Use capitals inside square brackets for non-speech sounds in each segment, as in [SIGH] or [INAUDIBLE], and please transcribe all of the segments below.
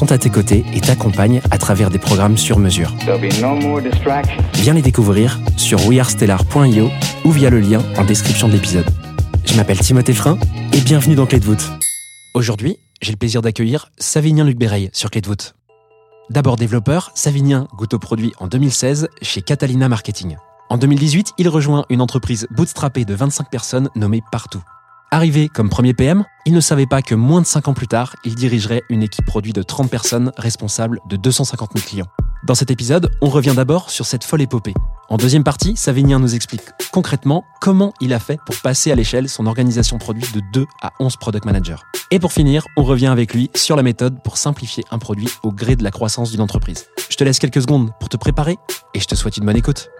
sont à tes côtés et t'accompagnent à travers des programmes sur mesure. No. Viens les découvrir sur wearestellar.io ou via le lien en description de l'épisode. Je m'appelle Timothée Frein et bienvenue dans Clé de voûte. Aujourd'hui, j'ai le plaisir d'accueillir Savinien Luc Béreil sur Clé de voûte. D'abord développeur, Savinien goûte au produit en 2016 chez Catalina Marketing. En 2018, il rejoint une entreprise bootstrappée de 25 personnes nommée Partout. Arrivé comme premier PM, il ne savait pas que moins de 5 ans plus tard, il dirigerait une équipe produit de 30 personnes responsables de 250 000 clients. Dans cet épisode, on revient d'abord sur cette folle épopée. En deuxième partie, Savinien nous explique concrètement comment il a fait pour passer à l'échelle son organisation produit de 2 à 11 product managers. Et pour finir, on revient avec lui sur la méthode pour simplifier un produit au gré de la croissance d'une entreprise. Je te laisse quelques secondes pour te préparer et je te souhaite une bonne écoute.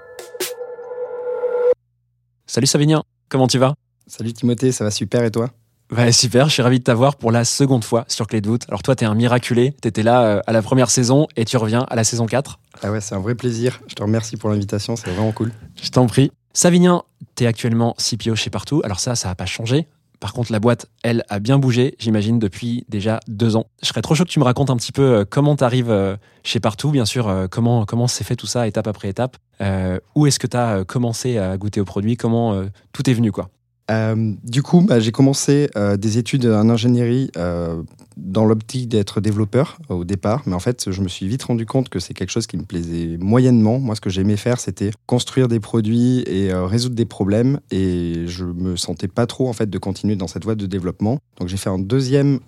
Salut Savinien, comment tu vas? Salut Timothée, ça va super et toi? Ouais, super, je suis ravi de t'avoir pour la seconde fois sur Clé de voûte. Alors toi, t'es un miraculé, t'étais là euh, à la première saison et tu reviens à la saison 4. Ah ouais, c'est un vrai plaisir. Je te remercie pour l'invitation, c'est vraiment cool. Je t'en prie. Savinien, t'es actuellement CPO chez Partout. Alors ça, ça n'a pas changé. Par contre, la boîte, elle, a bien bougé, j'imagine, depuis déjà deux ans. Je serais trop chaud que tu me racontes un petit peu euh, comment t'arrives euh, chez Partout, bien sûr, comment comment s'est fait tout ça, étape après étape. Euh, où est-ce que t'as commencé à goûter au produit? Comment euh, tout est venu, quoi? Euh, du coup, bah, j'ai commencé euh, des études en ingénierie euh, dans l'optique d'être développeur au départ, mais en fait, je me suis vite rendu compte que c'est quelque chose qui me plaisait moyennement. Moi, ce que j'aimais faire, c'était construire des produits et résoudre des problèmes, et je me sentais pas trop en fait de continuer dans cette voie de développement. Donc, j'ai fait un deuxième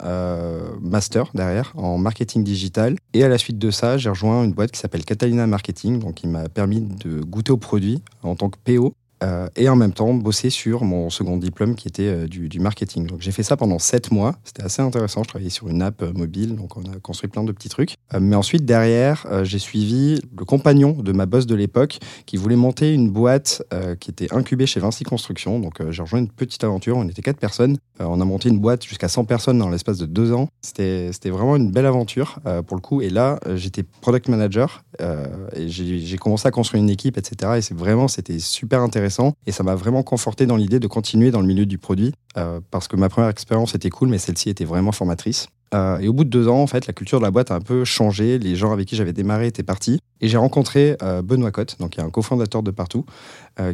master derrière en marketing digital, et à la suite de ça, j'ai rejoint une boîte qui s'appelle Catalina Marketing, donc qui m'a permis de goûter au produit en tant que PO. Euh, et en même temps bosser sur mon second diplôme qui était euh, du, marketing. Donc j'ai fait ça pendant sept mois, c'était assez intéressant, je travaillais sur une app euh, mobile, donc on a construit plein de petits trucs. Mais ensuite derrière, j'ai suivi le compagnon de ma boss de l'époque qui voulait monter une boîte qui était incubée chez Vinci Construction. Donc j'ai rejoint une petite aventure, on était quatre personnes, on a monté une boîte jusqu'à 100 personnes dans l'espace de deux ans. C'était vraiment une belle aventure pour le coup. Et là, j'étais product manager j'ai commencé à construire une équipe, etc. Et c'est vraiment, c'était super intéressant. Et ça m'a vraiment conforté dans l'idée de continuer dans le milieu du produit euh, parce que ma première expérience était cool, mais celle-ci était vraiment formatrice. Euh, et au bout de deux ans, en fait, la culture de la boîte a un peu changé. Les gens avec qui j'avais démarré étaient partis. Et j'ai rencontré euh, Benoît Cotte, donc y a un cofondateur de Partout,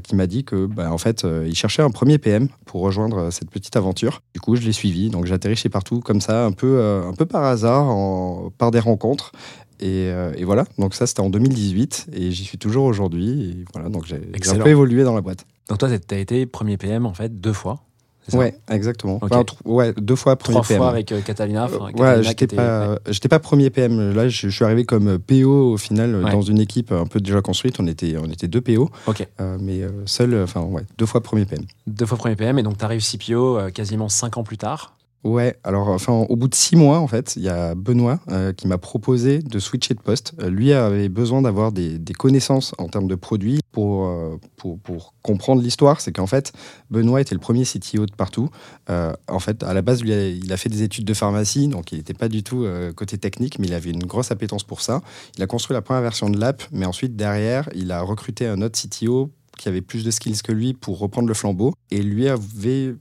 qui m'a dit que, bah, en fait, il cherchait un premier PM pour rejoindre cette petite aventure. Du coup, je l'ai suivi. Donc j'ai atterri chez Partout comme ça, un peu, un peu par hasard, par des rencontres. Et, euh, et voilà, donc ça c'était en 2018 et j'y suis toujours aujourd'hui. Voilà, donc j'ai un peu évolué dans la boîte. Donc toi, t'as été premier PM, en fait, deux fois. Ouais, exactement. Enfin, ouais, deux fois premier Trois PM. fois avec euh, Catalina. enfin, Catalina ouais, j'étais était- pas, ouais. j'étais pas premier PM. Là, je, je suis arrivé comme PO au final Ouais. dans une équipe un peu déjà construite. On était, on était deux PO, Ok. euh, mais seul, enfin ouais, deux fois premier PM. Deux fois premier PM, et donc t'arrives CPO euh, quasiment cinq ans plus tard. Ouais, alors enfin au bout de six mois en fait, il y a Benoît euh, qui m'a proposé de switcher de poste. Euh, lui avait besoin d'avoir des, connaissances en termes de produits pour, euh, pour, pour comprendre l'histoire. C'est qu'en fait, Benoît était le premier CTO de partout. En fait, à la base, il a fait des études de pharmacie, donc il n'était pas du tout côté technique, mais il avait une grosse appétence pour ça. Il a construit la première version de l'app, mais ensuite derrière, il a recruté un autre CTO qui avait plus de skills que lui pour reprendre le flambeau. Et lui avait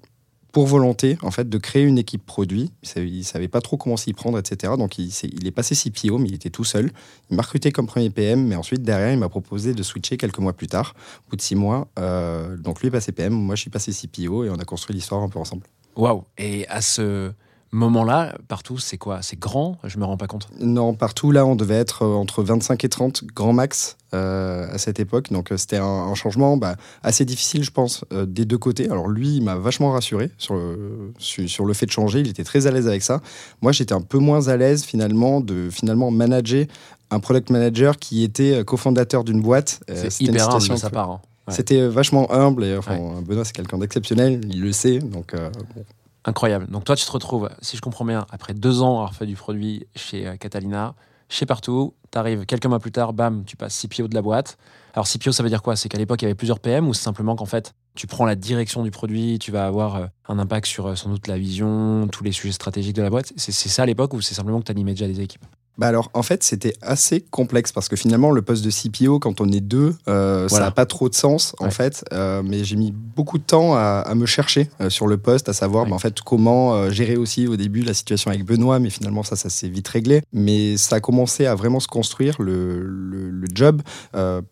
pour volonté en fait de créer une équipe produit. Il il savait pas trop comment s'y prendre, etc. Donc il est passé CPO, mais il était tout seul. Il m'a recruté comme premier PM, mais ensuite derrière il m'a proposé de switcher quelques mois plus tard, au bout de six mois. Euh, donc lui est passé PM, moi je suis passé CPO et on a construit l'histoire un peu ensemble. Waouh Et à ce moment-là, partout, c'est quoi? C'est grand? Je me rends pas compte. Non, partout là, on devait être euh, entre 25 et 30 grand max euh, à cette époque. Donc euh, c'était un, un changement bah, assez difficile, je pense, euh, des deux côtés. Alors lui, il m'a vachement rassuré sur le, sur, sur le fait de changer. Il était très à l'aise avec ça. Moi, j'étais un peu moins à l'aise finalement de finalement manager un product manager qui était cofondateur d'une boîte. Euh, C'est hyper humble peu- part. hein. Ouais. C'était vachement humble et enfin Benoît c'est quelqu'un d'exceptionnel, il le sait donc bon. Incroyable. Donc toi, tu te retrouves, si je comprends bien, après deux ans avoir fait du produit chez euh, Catalina, chez Partout, tu arrives quelques mois plus tard, bam, tu passes CPO de la boîte. Alors CPO, ça veut dire quoi? C'est qu'à l'époque, il y avait plusieurs PM ou c'est simplement qu'en fait, tu prends la direction du produit, tu vas avoir euh, un impact sur euh, sans doute la vision, tous les sujets stratégiques de la boîte? C'est c'est ça à l'époque ou c'est simplement que tu animais déjà des équipes? Bah alors, en fait, c'était assez complexe parce que finalement, le poste de CPO, quand on est deux, euh, ça n'a pas trop de sens, en Ouais. fait. Euh, mais j'ai mis beaucoup de temps à, à me chercher euh, sur le poste, à savoir Ouais. bah, en fait, comment gérer aussi au début la situation avec Benoît, mais finalement, ça, ça s'est vite réglé. Mais ça a commencé à vraiment se construire, le, le- le job,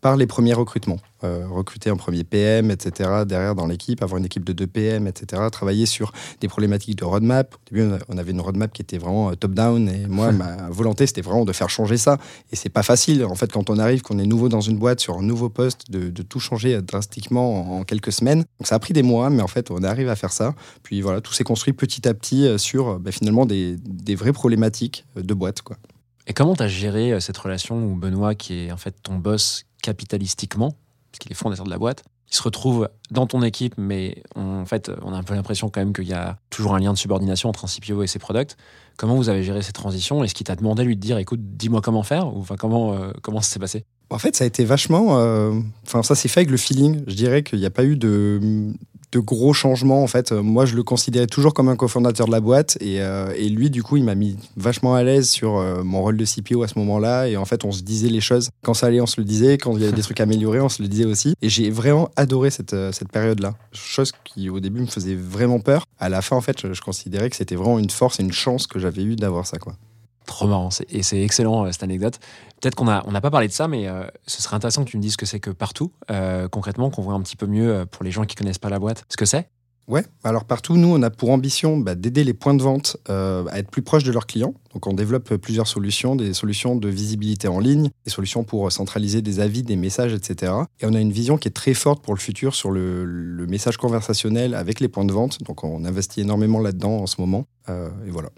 par les premiers recrutements. Euh, recruter un premier PM, etc., derrière dans l'équipe, avoir une équipe de deux PM, etc., travailler sur des problématiques de roadmap. Au début, on avait une roadmap qui était vraiment euh, top-down, et moi, [LAUGHS] ma volonté, c'était vraiment de faire changer ça. Et c'est pas facile, en fait, quand on arrive, qu'on est nouveau dans une boîte, sur un nouveau poste, de, de tout changer drastiquement en, en quelques semaines. Donc ça a pris des mois, mais en fait, on arrive à faire ça. Puis voilà, tout s'est construit petit à petit euh, sur euh, bah, finalement des, des vraies problématiques euh, de boîte, quoi. Et comment tu as géré euh, cette relation où Benoît, qui est en fait ton boss capitalistiquement, puisqu'il est fondateur de la boîte, il se retrouve dans ton équipe, mais on- en fait, on a un peu l'impression quand même qu'il y a toujours un lien de subordination entre un CPO et ses products. Comment vous avez géré cette transition? Est-ce qu'il t'a demandé lui de dire, écoute, dis-moi comment faire? Ou enfin, comment, euh, comment ça s'est passé? En fait, ça a été vachement. euh, Enfin, ça s'est fait avec le feeling. Je dirais qu'il n'y a pas eu de, de gros changements. En fait, moi, je le considérais toujours comme un cofondateur de la boîte. Et, euh, et lui, du coup, il m'a mis vachement à l'aise sur euh, mon rôle de CPO à ce moment-là. Et en fait, on se disait les choses. Quand ça allait, on se le disait. Quand il y avait des trucs à améliorer, on se le disait aussi. Et j'ai vraiment adoré cette, euh, cette période-là. Chose qui, au début, me faisait vraiment peur. À la fin, en fait, je, je considérais que c'était vraiment une force et une chance que j'avais eu d'avoir ça, quoi. Trop marrant, et c'est excellent euh, cette anecdote. Peut-être qu'on n'a on pas parlé de ça, mais euh, ce serait intéressant que tu me dises ce que c'est que partout, euh, concrètement, qu'on voit un petit peu mieux pour les gens qui connaissent pas la boîte, ce que c'est. Ouais, alors partout, nous, on a pour ambition bah, d'aider les points de vente à être plus proches de leurs clients. Donc, on développe plusieurs solutions, des solutions de visibilité en ligne, des solutions pour centraliser des avis, des messages, etc. Et on a une vision qui est très forte pour le futur sur le, message conversationnel avec les points de vente. Donc, on investit énormément là-dedans en ce moment. Et voilà.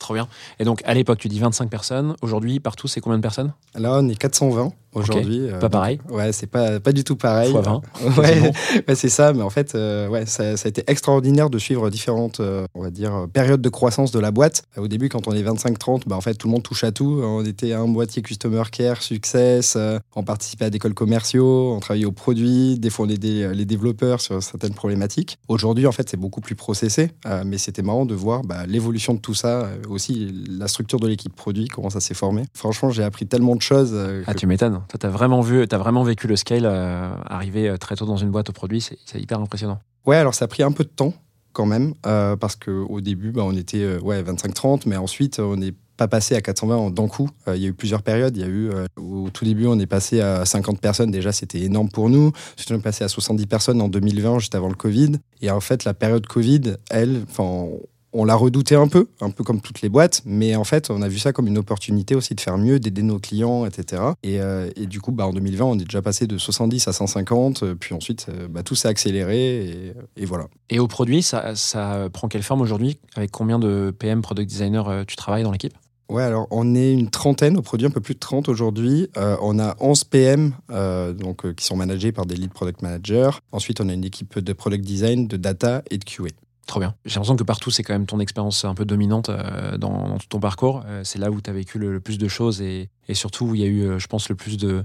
Trop bien. Et donc, à l'époque, tu dis 25 personnes. Aujourd'hui, partout, c'est combien de personnes? Là, on est 420 aujourd'hui. euh, Pas pareil. Ouais, c'est pas, pas du tout pareil. Fois 20. [LAUGHS] Ouais, ouais, c'est ça. Mais en fait, euh, ouais, ça, ça a été extraordinaire de suivre différentes, euh, on va dire, périodes de croissance de la boîte. Au début, quand on est 25-30, bah, en fait, tout le monde touche à tout. On était un boîtier Customer Care, Success. on participait à des calls commerciaux, on travaillait aux produits. Des fois, on aidait les développeurs sur certaines problématiques. Aujourd'hui, en fait, c'est beaucoup plus processé. mais c'était marrant de voir bah, l'évolution de tout ça. aussi, la structure de l'équipe produit, comment ça s'est formé. Franchement, j'ai appris tellement de choses. Ah, tu m'étonnes. Toi, t'as vraiment vu, t'as vraiment vécu le scale euh, arriver euh, très tôt dans une boîte au produit. C'est hyper impressionnant. Ouais, alors ça a pris un peu de temps quand même, euh, parce qu'au début, bah, on était euh, ouais, 25-30, mais ensuite, on n'est pas passé à 420 en d'un coup. Euh, Il y a eu plusieurs périodes. Il y a eu, au tout début, on est passé à 50 personnes. Déjà, c'était énorme pour nous. Ensuite, on est passé à 70 personnes en 2020, juste avant le Covid. Et en fait, la période Covid, elle, enfin, on l'a redouté un peu, un peu comme toutes les boîtes, mais en fait, on a vu ça comme une opportunité aussi de faire mieux, d'aider nos clients, etc. Et, euh, et du coup, bah, en 2020, on est déjà passé de 70 à 150, euh, puis ensuite, euh, bah, tout s'est accéléré, et, et voilà. Et au produit, ça, ça prend quelle forme aujourd'hui? Avec combien de PM, product designer, tu travailles dans l'équipe? Ouais, alors on est une trentaine au produit, un peu plus de 30 aujourd'hui. Euh, on a 11 PM euh, donc, euh, qui sont managés par des lead product managers. Ensuite, on a une équipe de product design, de data et de QA. Trop bien. J'ai l'impression que partout, c'est quand même ton expérience un peu dominante euh, dans, dans tout ton parcours. Euh, c'est là où tu as vécu le, le plus de choses et, et surtout où il y a eu, euh, je pense, le plus de,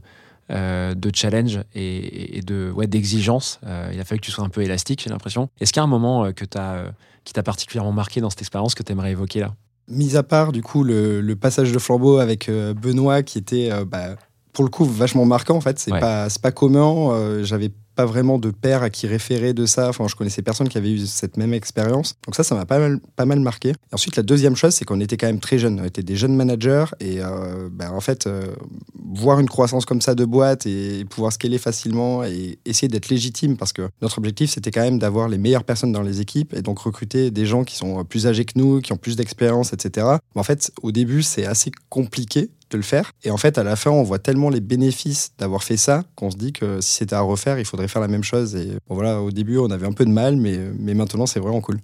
euh, de challenge et, et de ouais, d'exigence. Il a fallu que tu sois un peu élastique, j'ai l'impression. Est-ce qu'il y a un moment que t'as, qui t'a particulièrement marqué dans cette expérience que tu aimerais évoquer là? Mis à part, du coup, le, le passage de flambeau avec Benoît qui était, bah, pour le coup, vachement marquant, en fait. C'est Ouais. pas, c'est pas commun. J'avais pas vraiment de père à qui référer de ça. Enfin, je connaissais personne qui avait eu cette même expérience. Donc ça, ça m'a pas mal, pas mal marqué. Ensuite, la deuxième chose, c'est qu'on était quand même très jeunes. On était des jeunes managers et euh, ben, en fait, euh, voir une croissance comme ça de boîte et pouvoir scaler facilement et essayer d'être légitime parce que notre objectif, c'était quand même d'avoir les meilleures personnes dans les équipes et donc recruter des gens qui sont plus âgés que nous, qui ont plus d'expérience, etc. En fait, au début, c'est assez compliqué le faire. Et en fait, à la fin, on voit tellement les bénéfices d'avoir fait ça qu'on se dit que si c'était à refaire, il faudrait faire la même chose. Et voilà, au début, on avait un peu de mal, mais, mais maintenant, c'est vraiment cool.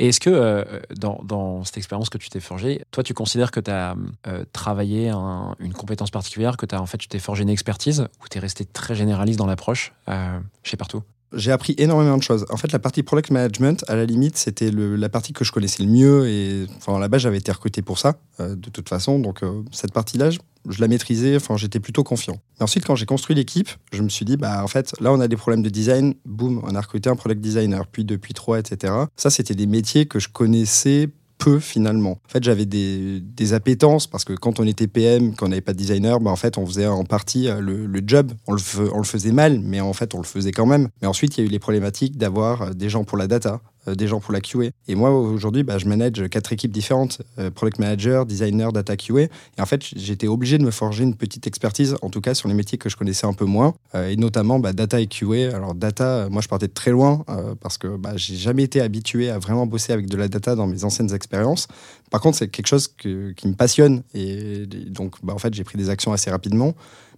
Et est-ce que euh, dans, cette expérience que tu t'es forgée, toi, tu considères que tu as euh, travaillé un- une compétence particulière, que as, en fait, tu t'es forgé une expertise, ou tu es resté très généraliste dans l'approche euh, chez Partout? J'ai appris énormément de choses. En fait, la partie product management, à la limite, c'était la partie que je connaissais le mieux. Et enfin, là-bas, j'avais été recruté pour ça, euh, de toute façon. Donc, euh, cette partie-là, je, la maîtrisais. Enfin, j'étais plutôt confiant. Mais ensuite, quand j'ai construit l'équipe, je me suis dit, bah, en fait, là, on a des problèmes de design. Boum, on a recruté un product designer, puis deux, puis trois, etc. Ça, c'était des métiers que je connaissais peu finalement. En fait, j'avais des, appétences parce que quand on était PM, quand on n'avait pas de designer, bah, en fait, on faisait en partie euh, le, job. On le, faisait mal, mais en fait, on le faisait quand même. Mais ensuite, il y a eu les problématiques d'avoir euh, des gens pour la data, des gens pour la QA. Et moi, aujourd'hui, bah, je manage quatre équipes différentes euh, product manager, designer, data QA. Et en fait, j'étais obligé de me forger une petite expertise, en tout cas sur les métiers que je connaissais un peu moins, euh, et notamment bah, data et QA. Alors, data, euh, moi, je partais de très loin euh, parce que bah, j'ai jamais été habitué à vraiment bosser avec de la data dans mes anciennes expériences. Par contre, c'est quelque chose qui me passionne. Et donc, en fait, j'ai pris des actions assez rapidement.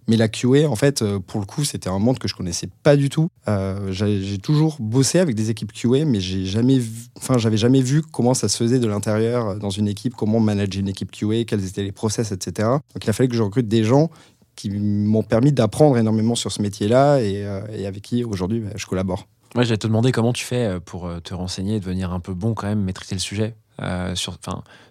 Mais la QA, en fait, euh, pour le coup, c'était un monde que je connaissais pas du tout. Euh, j'ai toujours bossé avec des équipes QA, mais j'ai jamais, enfin, j'avais jamais vu comment ça se faisait de l'intérieur euh, dans une équipe, comment manager une équipe QA, quels étaient les process, etc. Donc, il a fallu que je recrute des gens qui m'ont permis d'apprendre énormément sur ce métier-là et, avec qui aujourd'hui bah, je collabore. Moi, j'allais te demander comment tu fais pour te renseigner et devenir un peu bon quand même, maîtriser le sujet euh, sur,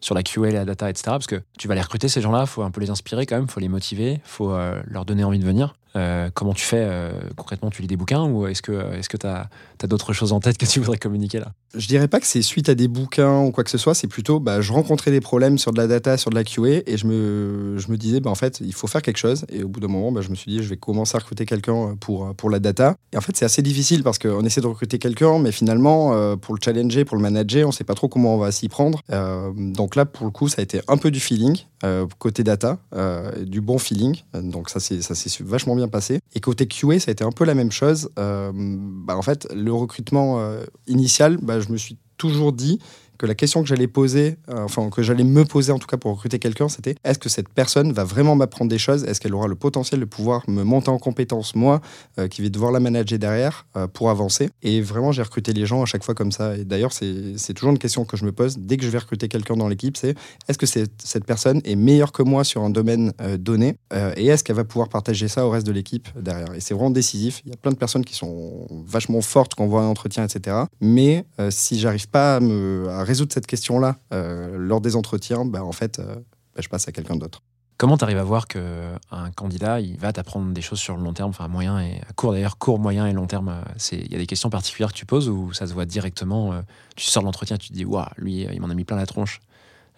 sur la QA, la data, etc. Parce que tu vas les recruter, ces gens-là, il faut un peu les inspirer quand même, il faut les motiver, il faut euh, leur donner envie de venir. Euh, comment tu fais euh, concrètement Tu lis des bouquins ou est-ce que que tu as, d'autres choses en tête que tu voudrais communiquer là? Je dirais pas que c'est suite à des bouquins ou quoi que ce soit, c'est plutôt bah, je rencontrais des problèmes sur de la data, sur de la QA et je me, je me disais bah, en fait il faut faire quelque chose et au bout d'un moment bah, je me suis dit je vais commencer à recruter quelqu'un pour, pour la data. Et en fait c'est assez difficile parce qu'on essaie de recruter quelqu'un mais finalement euh, pour le challenger, pour le manager on sait pas trop comment on va s'y prendre. Euh, donc là pour le coup ça a été un peu du feeling euh, côté data, euh, du bon feeling. Donc ça c'est vachement bien passé. Et côté QA ça a été un peu la même chose. Euh, bah, en fait le recrutement euh, initial bah, je me suis toujours dit que la question que j'allais poser, euh, enfin que j'allais me poser en tout cas pour recruter quelqu'un, c'était est-ce que cette personne va vraiment m'apprendre des choses? Est-ce qu'elle aura le potentiel de pouvoir me monter en compétence moi, euh, qui vais devoir la manager derrière euh, pour avancer? Et vraiment, j'ai recruté les gens à chaque fois comme ça. Et d'ailleurs, c'est toujours une question que je me pose dès que je vais recruter quelqu'un dans l'équipe, c'est est-ce que cette- cette personne est meilleure que moi sur un domaine donné et est-ce qu'elle va pouvoir partager ça au reste de l'équipe derrière? Et c'est vraiment décisif. Il y a plein de personnes qui sont vachement fortes quand on voit un entretien, etc. Mais si j'arrive pas à, me, à résoudre cette question-là euh, lors des entretiens, bah, en fait, euh, bah, je passe à quelqu'un d'autre. Comment tu arrives à voir qu'un candidat il va t'apprendre des choses sur le long terme, enfin moyen et à court d'ailleurs, court, moyen et long terme euh, Il y a des questions particulières que tu poses ou ça se voit directement euh, Tu sors de l'entretien, tu te dis Waouh, lui, euh, il m'en a mis plein la tronche.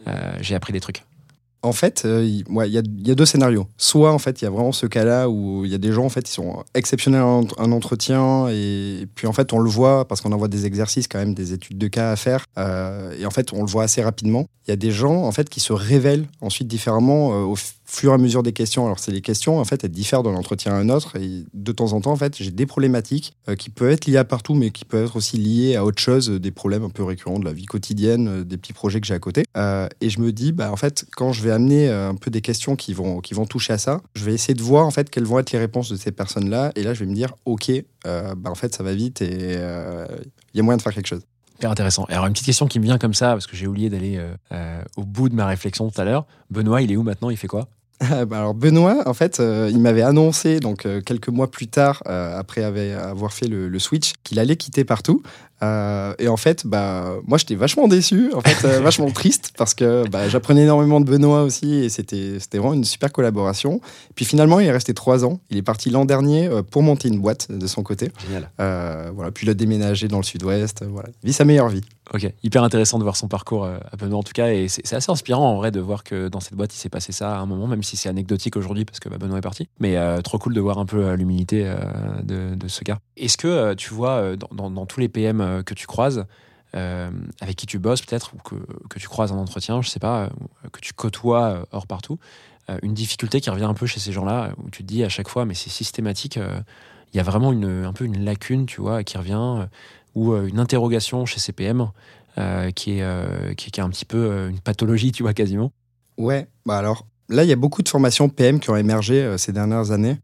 Euh, J'ai appris des trucs. En fait, euh, il y, a, y a deux scénarios. Soit, en fait, il y a vraiment ce cas-là où il y a des gens, en fait, qui sont exceptionnels en en entretien, et, puis, en fait, on le voit parce qu'on envoie des exercices, quand même, des études de cas à faire, euh, et en fait, on le voit assez rapidement. Il y a des gens, en fait, qui se révèlent ensuite différemment euh, au fur et à mesure des questions. Alors, c'est les questions, en fait, elles diffèrent d'un entretien à un autre, et de temps en temps, en fait, j'ai des problématiques euh, qui peuvent être liées à partout, mais qui peuvent être aussi liées à autre chose, euh, des problèmes un peu récurrents de la vie quotidienne, euh, des petits projets que j'ai à côté. Et je me dis, bah, en fait, quand je vais amener un peu des questions qui vont, qui vont toucher à ça, je vais essayer de voir, en fait, quelles vont être les réponses de ces personnes-là. Et là, je vais me dire, OK, bah, en fait, ça va vite et il y a moyen de faire quelque chose. Intéressant. Alors, une petite question qui me vient comme ça, parce que j'ai oublié d'aller au bout de ma réflexion tout à l'heure. Benoît, il est où maintenant? Il fait quoi? [LAUGHS] alors Benoît, en fait, euh, il m'avait annoncé donc euh, quelques mois plus tard, euh, après avoir fait le switch, qu'il allait quitter partout. Euh, et en fait, bah, moi, j'étais vachement déçu, en fait, euh, [LAUGHS] vachement triste, parce que bah, j'apprenais énormément de Benoît aussi, et c'était vraiment une super collaboration. Puis finalement, il est resté trois ans. Il est parti l'an dernier euh, pour monter une boîte de son côté. Génial. Euh, voilà. Puis il a déménagé dans le sud-ouest. Voilà. Il vit sa meilleure vie. Ok, hyper intéressant de voir son parcours à Benoît en tout cas, et c'est assez inspirant en vrai de voir que dans cette boîte il s'est passé ça à un moment, même si c'est anecdotique aujourd'hui parce que bah, Benoît est parti. Mais trop cool de voir un peu l'humilité de, de ce gars. Est-ce que tu vois dans, dans- dans tous les PM euh, que tu croises, euh, avec qui tu bosses peut-être, ou que, que tu croises en entretien, je sais pas, euh, que tu côtoies hors partout, une difficulté qui revient un peu chez ces gens-là, où tu te dis à chaque fois, mais c'est systématique, il y a vraiment une, un peu une lacune, tu vois, qui revient, ou une interrogation chez ces PM qui, est, qui, est un petit peu une pathologie, tu vois, quasiment. Ouais, bah alors là, il y a beaucoup de formations PM qui ont émergé ces dernières années.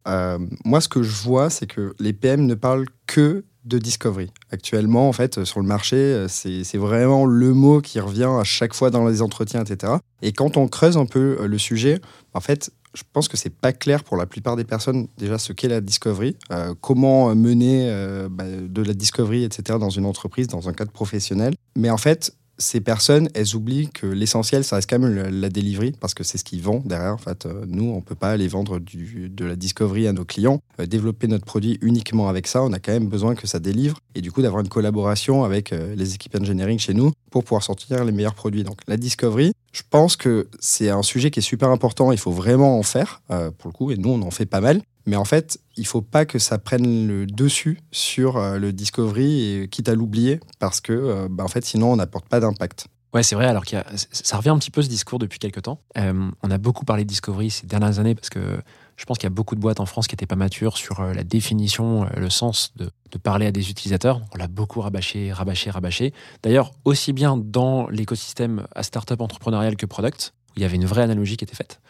Moi, ce que je vois, c'est que les PM ne parlent que de discovery. Actuellement, en fait, euh, sur le marché, euh, c'est vraiment le mot qui revient à chaque fois dans les entretiens, etc. Et quand on creuse un peu euh, le sujet, en fait, je pense que c'est pas clair pour la plupart des personnes déjà ce qu'est la discovery, comment mener bah, de la discovery, etc. dans une entreprise, dans un cadre professionnel. Mais en fait, ces personnes, elles oublient que l'essentiel, ça reste quand même la delivery, parce que c'est ce qu'ils vendent derrière. En fait, euh, nous, on peut pas aller vendre de la discovery à nos clients, euh, développer notre produit uniquement avec ça. On a quand même besoin que ça délivre, et du coup d'avoir une collaboration avec euh, les équipes engineering chez nous pour pouvoir sortir les meilleurs produits. Donc la discovery, je pense que c'est un sujet qui est super important. Il faut vraiment en faire, pour le coup, et nous, on en fait pas mal. Mais en fait, il faut pas que ça prenne le dessus sur euh, le discovery, et quitte à l'oublier, parce que euh, bah, en fait, sinon, on n'apporte pas d'impact. Ouais, c'est vrai, alors qu'il ça revient un petit peu ce discours depuis quelques temps. Euh, on a beaucoup parlé de Discovery ces dernières années parce que je pense qu'il y a beaucoup de boîtes en France qui n'étaient pas matures sur la définition, le sens de, de parler à des utilisateurs. On l'a beaucoup rabâché, rabâché, rabâché. D'ailleurs, aussi bien dans l'écosystème à startup entrepreneurial que product, où il y avait une vraie analogie qui était faite.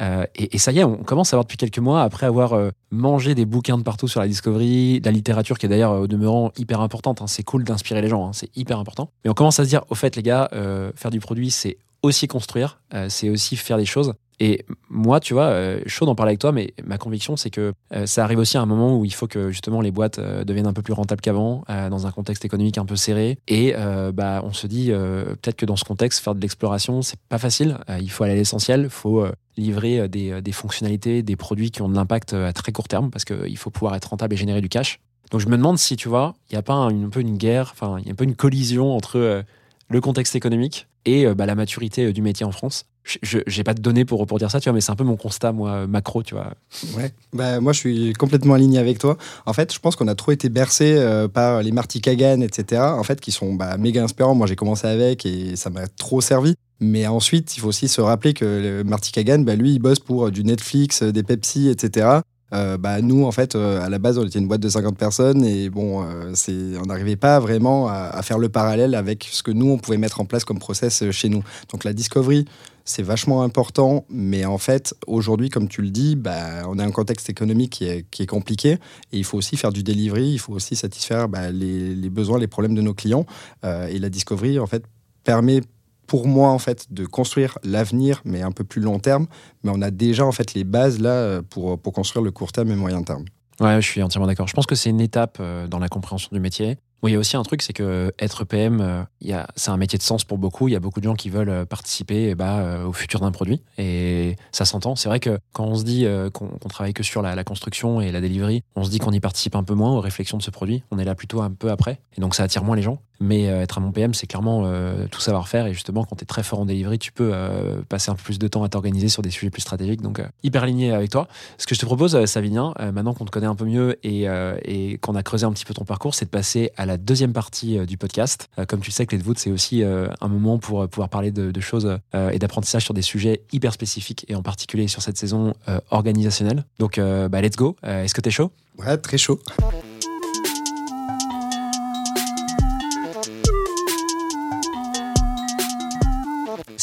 Euh, et, ça y est, on commence à voir depuis quelques mois, après avoir euh, mangé des bouquins de partout sur la discovery, la littérature qui est d'ailleurs euh, au demeurant hyper importante. hein. C'est cool d'inspirer les gens, hein. c'est hyper important. Mais on commence à se dire, au fait, les gars, faire du produit, c'est aussi construire, c'est aussi faire des choses. Et moi, tu vois, euh, chaud d'en parler avec toi, mais ma conviction, c'est que euh, ça arrive aussi à un moment où il faut que justement les boîtes euh, deviennent un peu plus rentables qu'avant, dans un contexte économique un peu serré. Et bah, on se dit peut-être que dans ce contexte, faire de l'exploration, c'est pas facile. Il faut aller à l'essentiel, il faut livrer des, fonctionnalités, des produits qui ont de l'impact à très court terme, parce qu'il faut pouvoir être rentable et générer du cash. Donc je me demande si, tu vois, il n'y a pas un, peu une guerre, enfin, il y a un peu une collision entre le contexte économique et bah, la maturité du métier en France. Je n'ai pas de données pour, pour dire ça, tu vois, mais c'est un peu mon constat, moi, euh, macro, tu vois. Ouais. Bah, moi, je suis complètement aligné avec toi. En fait, je pense qu'on a trop été bercé euh, par les Marty Kagan, etc. En fait, qui sont bah, méga inspirants. Moi, j'ai commencé avec et ça m'a trop servi. Mais ensuite, il faut aussi se rappeler que Marty Kagan, bah, lui, il bosse pour du Netflix, euh, des Pepsi, etc. Euh, bah, nous, en fait, euh, à la base, on était une boîte de 50 personnes et bon, euh, on n'arrivait pas vraiment à, à faire le parallèle avec ce que nous, on pouvait mettre en place comme process euh, chez nous. Donc la discovery, c'est vachement important, mais en fait, aujourd'hui, comme tu le dis, bah, on a un contexte économique qui est, qui est compliqué et il faut aussi faire du delivery, il faut aussi satisfaire bah, les, besoins, les problèmes de nos clients. Euh, et la discovery, en fait, permet pour moi en fait de construire l'avenir mais un peu plus long terme mais on a déjà en fait les bases là euh, pour, pour construire le court terme et moyen terme Ouais, je suis entièrement d'accord. Je pense que c'est une étape euh, dans la compréhension du métier. Bon, il y a aussi un truc, c'est que être PM, euh, c'est un métier de sens pour beaucoup. Il y a beaucoup de gens qui veulent euh, participer eh ben, euh, au futur d'un produit. Et ça s'entend. C'est vrai que quand on se dit euh, qu'on qu'on travaille que sur la, construction et la delivery, on se dit qu'on y participe un peu moins aux réflexions de ce produit. On est là plutôt un peu après. Et donc ça attire moins les gens. Mais euh, être un bon PM, c'est clairement euh, tout savoir faire. Et justement, quand tu es très fort en delivery, tu peux euh, passer un peu plus de temps à t'organiser sur des sujets plus stratégiques. Donc, euh, hyper aligné avec toi. Ce que je te propose, euh, Savinien, euh, maintenant qu'on te connaît un peu mieux euh, et qu'on a creusé un petit peu ton parcours, c'est de passer à la deuxième partie euh, du podcast. Euh, comme tu sais, Clé de voûte, c'est aussi euh, un moment pour pouvoir parler de, choses et d'apprentissage sur des sujets hyper spécifiques et en particulier sur cette saison organisationnelle. Donc, bah, let's go. Est-ce que tu es chaud? Ouais très chaud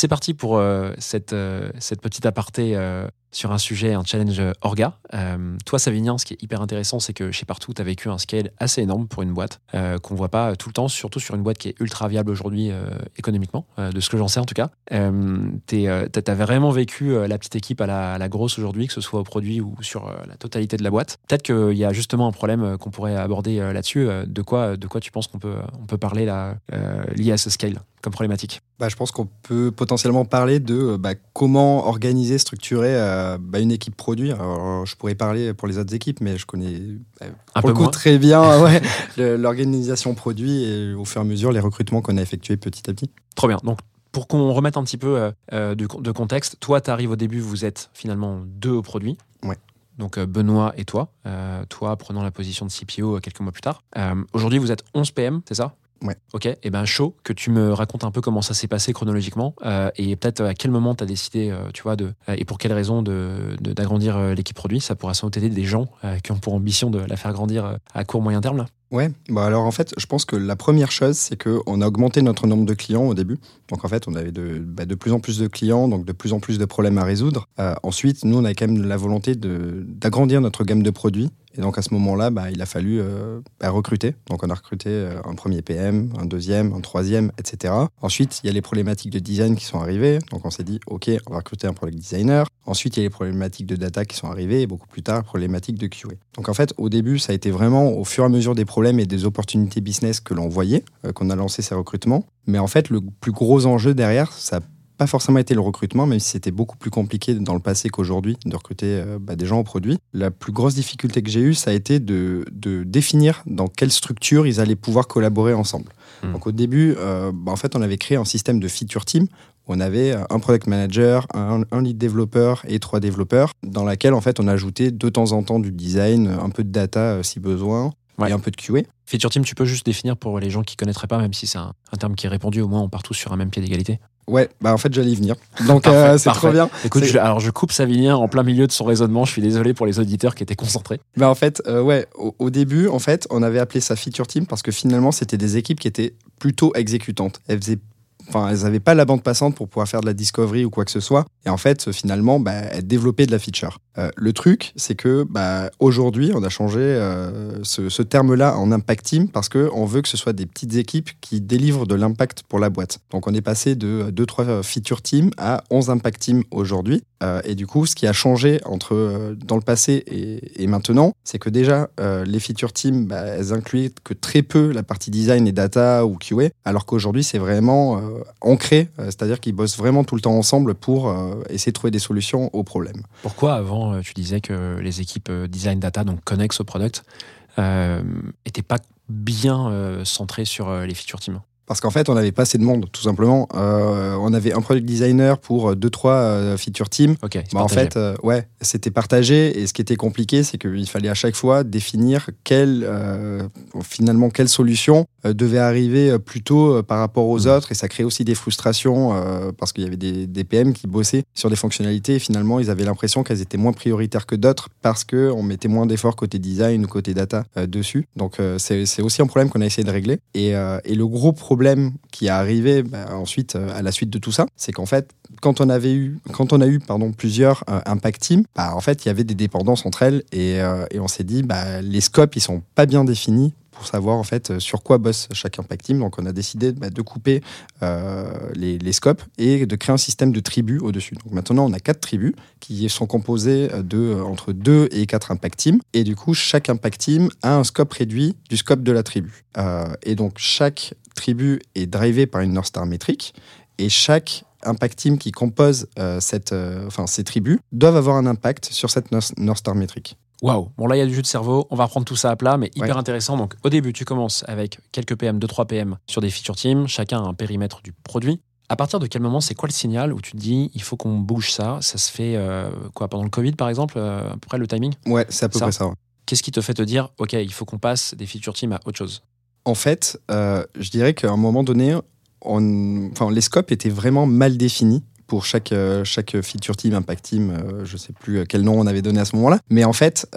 C'est parti pour euh, cette, euh, cette petite aparté euh, sur un sujet, un challenge orga. Toi, Savinien, ce qui est hyper intéressant, c'est que chez Partout, tu as vécu un scale assez énorme pour une boîte qu'on voit pas tout le temps, surtout sur une boîte qui est ultra viable aujourd'hui économiquement, de ce que j'en sais en tout cas. Tu as vraiment vécu la petite équipe à la, grosse aujourd'hui, que ce soit au produit ou sur la totalité de la boîte. Peut-être qu'il y a justement un problème qu'on pourrait aborder là-dessus. De, quoi, de quoi tu penses qu'on peut, parler lié à ce scale? Comme problématique Bah, je pense qu'on peut potentiellement parler de euh, bah, comment organiser, structurer euh, bah, une équipe produit. Alors, je pourrais parler pour les autres équipes, mais je connais euh, Un pour peu le coup moins. très bien [LAUGHS] ouais, l'organisation produit et au fur et à mesure les recrutements qu'on a effectués petit à petit. Trop bien. Donc, pour qu'on remette un petit peu euh, euh, de, de contexte, toi, tu arrives au début, vous êtes finalement deux au produit. Ouais. Donc, euh, Benoît et toi. Euh, toi, prenant la position de CPO euh, quelques mois plus tard. Euh, Aujourd'hui, vous êtes 11 PM, c'est ça? Ouais. Ok. Et ben, chaud que tu me racontes un peu comment ça s'est passé chronologiquement euh, et peut-être à quel moment tu as décidé, euh, tu vois, de, euh, et pour quelle raison de- de- d'agrandir euh, l'équipe produit. Ça pourra sans doute aider des gens euh, qui ont pour ambition de la faire grandir euh, à court, moyen terme. Là? Ouais, bah alors en fait, je pense que la première chose, c'est qu'on a augmenté notre nombre de clients au début. Donc en fait, on avait de, bah, de plus en plus de clients, donc de plus en plus de problèmes à résoudre. Euh, ensuite, nous, on a quand même la volonté de- d'agrandir notre gamme de produits. Et donc à ce moment-là, bah, il a fallu euh, bah, recruter. Donc on a recruté euh, un premier PM, un deuxième, un troisième, etc. Ensuite, il y a les problématiques de design qui sont arrivées. Donc on s'est dit, OK, on va recruter un product designer. Ensuite, il y a les problématiques de data qui sont arrivées. Et beaucoup plus tard, problématiques de QA. Donc en fait, au début, ça a été vraiment au fur et à mesure des problèmes et des opportunités business que l'on voyait, euh, qu'on a lancé ces recrutements. Mais en fait, le plus gros enjeu derrière, ça n'a pas forcément été le recrutement, même si c'était beaucoup plus compliqué dans le passé qu'aujourd'hui de recruter euh, bah, des gens au produit. La plus grosse difficulté que j'ai eue, ça a été de, de définir dans quelle structure ils allaient pouvoir collaborer ensemble. Hmm. Donc au début, euh, bah, en fait, on avait créé un système de feature team on avait euh, un product manager, un, un lead développeur et trois développeurs, dans laquelle en fait on ajoutait de temps en temps du design, un peu de data si besoin, Ouais. et un peu de QA. Feature team, tu peux juste définir pour les gens qui connaîtraient pas, même si c'est un, un terme qui est répandu, au moins on part tous sur un même pied d'égalité. Ouais, bah en fait j'allais y venir. [LAUGHS] Donc euh, c'est trop bien. Écoute, je- alors je coupe Savinien en plein milieu de son raisonnement. Je suis désolé pour les auditeurs qui étaient concentrés. Bah en fait, euh, ouais, au, au début, en fait, on avait appelé ça feature team parce que finalement, c'était des équipes qui étaient plutôt exécutantes. Elles faisaient Enfin, elles n'avaient pas la bande passante pour pouvoir faire de la discovery ou quoi que ce soit. Et en fait, finalement, bah, elles développaient de la feature. Euh, le truc, c'est que bah, aujourd'hui, on a changé euh, ce, terme-là en impact team parce qu'on veut que ce soit des petites équipes qui délivrent de l'impact pour la boîte. Donc, on est passé de 2-3 feature teams à 11 impact teams aujourd'hui. Euh, et du coup, ce qui a changé entre euh, dans le passé et, maintenant, c'est que déjà, euh, les feature teams, bah, elles incluaient que très peu la partie design et data ou QA, alors qu'aujourd'hui, c'est vraiment euh, ancré, euh, c'est-à-dire qu'ils bossent vraiment tout le temps ensemble pour euh, essayer de trouver des solutions aux problèmes. Pourquoi avant, euh, tu disais que les équipes euh, design data, donc connexes au product, euh, étaient pas bien euh, centrées sur euh, les feature teams Parce qu'en fait, on n'avait pas assez de monde, tout simplement. Euh, on avait un product designer pour 2-3 feature teams. Ok, c'est Bah, en fait, euh, ouais, c'était partagé. Et ce qui était compliqué, c'est qu'il fallait à chaque fois définir quelle, euh, finalement, quelle solution euh, devait arriver euh, plutôt euh, par rapport aux Mhm. autres. Et ça créait aussi des frustrations euh, parce qu'il y avait des, des PM qui bossaient sur des fonctionnalités. Et finalement, ils avaient l'impression qu'elles étaient moins prioritaires que d'autres parce qu'on mettait moins d'efforts côté design ou côté data euh, dessus. Donc, euh, c'est aussi un problème qu'on a essayé de régler. Et, euh, et le gros problème qui est arrivé bah, ensuite euh, à la suite de tout ça, c'est qu'en fait, quand on avait eu, quand on a eu pardon, plusieurs euh, impact teams, bah, en fait, il y avait des dépendances entre elles et, euh, et on s'est dit, bah, les scopes, ils sont pas bien définis pour savoir en fait sur quoi bosse chaque impact team. Donc, on a décidé bah, de couper les, scopes et de créer un système de tribus au-dessus. Donc, maintenant, on a quatre tribus qui sont composées de entre deux et quatre impact teams. Et du coup, chaque impact team a un scope réduit du scope de la tribu. Et donc, chaque tribu est drivé par une North Star métrique et chaque impact team qui compose euh, cette, euh, enfin, ces tribus doivent avoir un impact sur cette North Star métrique. Waouh, bon là il y a du jus de cerveau, on va reprendre tout ça à plat, mais hyper Ouais. intéressant. Donc au début, tu commences avec quelques PM, 2-3 PM sur des feature teams, chacun a un périmètre du produit. À partir de quel moment, c'est quoi le signal où tu te dis il faut qu'on bouge ça? Ça se fait euh, quoi pendant le Covid par exemple, à peu près le timing? Ouais, c'est à peu Ça. près ça. ouais. Qu'est-ce qui te fait te dire ok, il faut qu'on passe des feature teams à autre chose? En fait, euh, je dirais qu'à un moment donné, on, enfin, les scopes étaient vraiment mal définis pour chaque, euh, chaque feature team, impact team, euh, je sais plus quel nom on avait donné à ce moment-là. Mais en fait,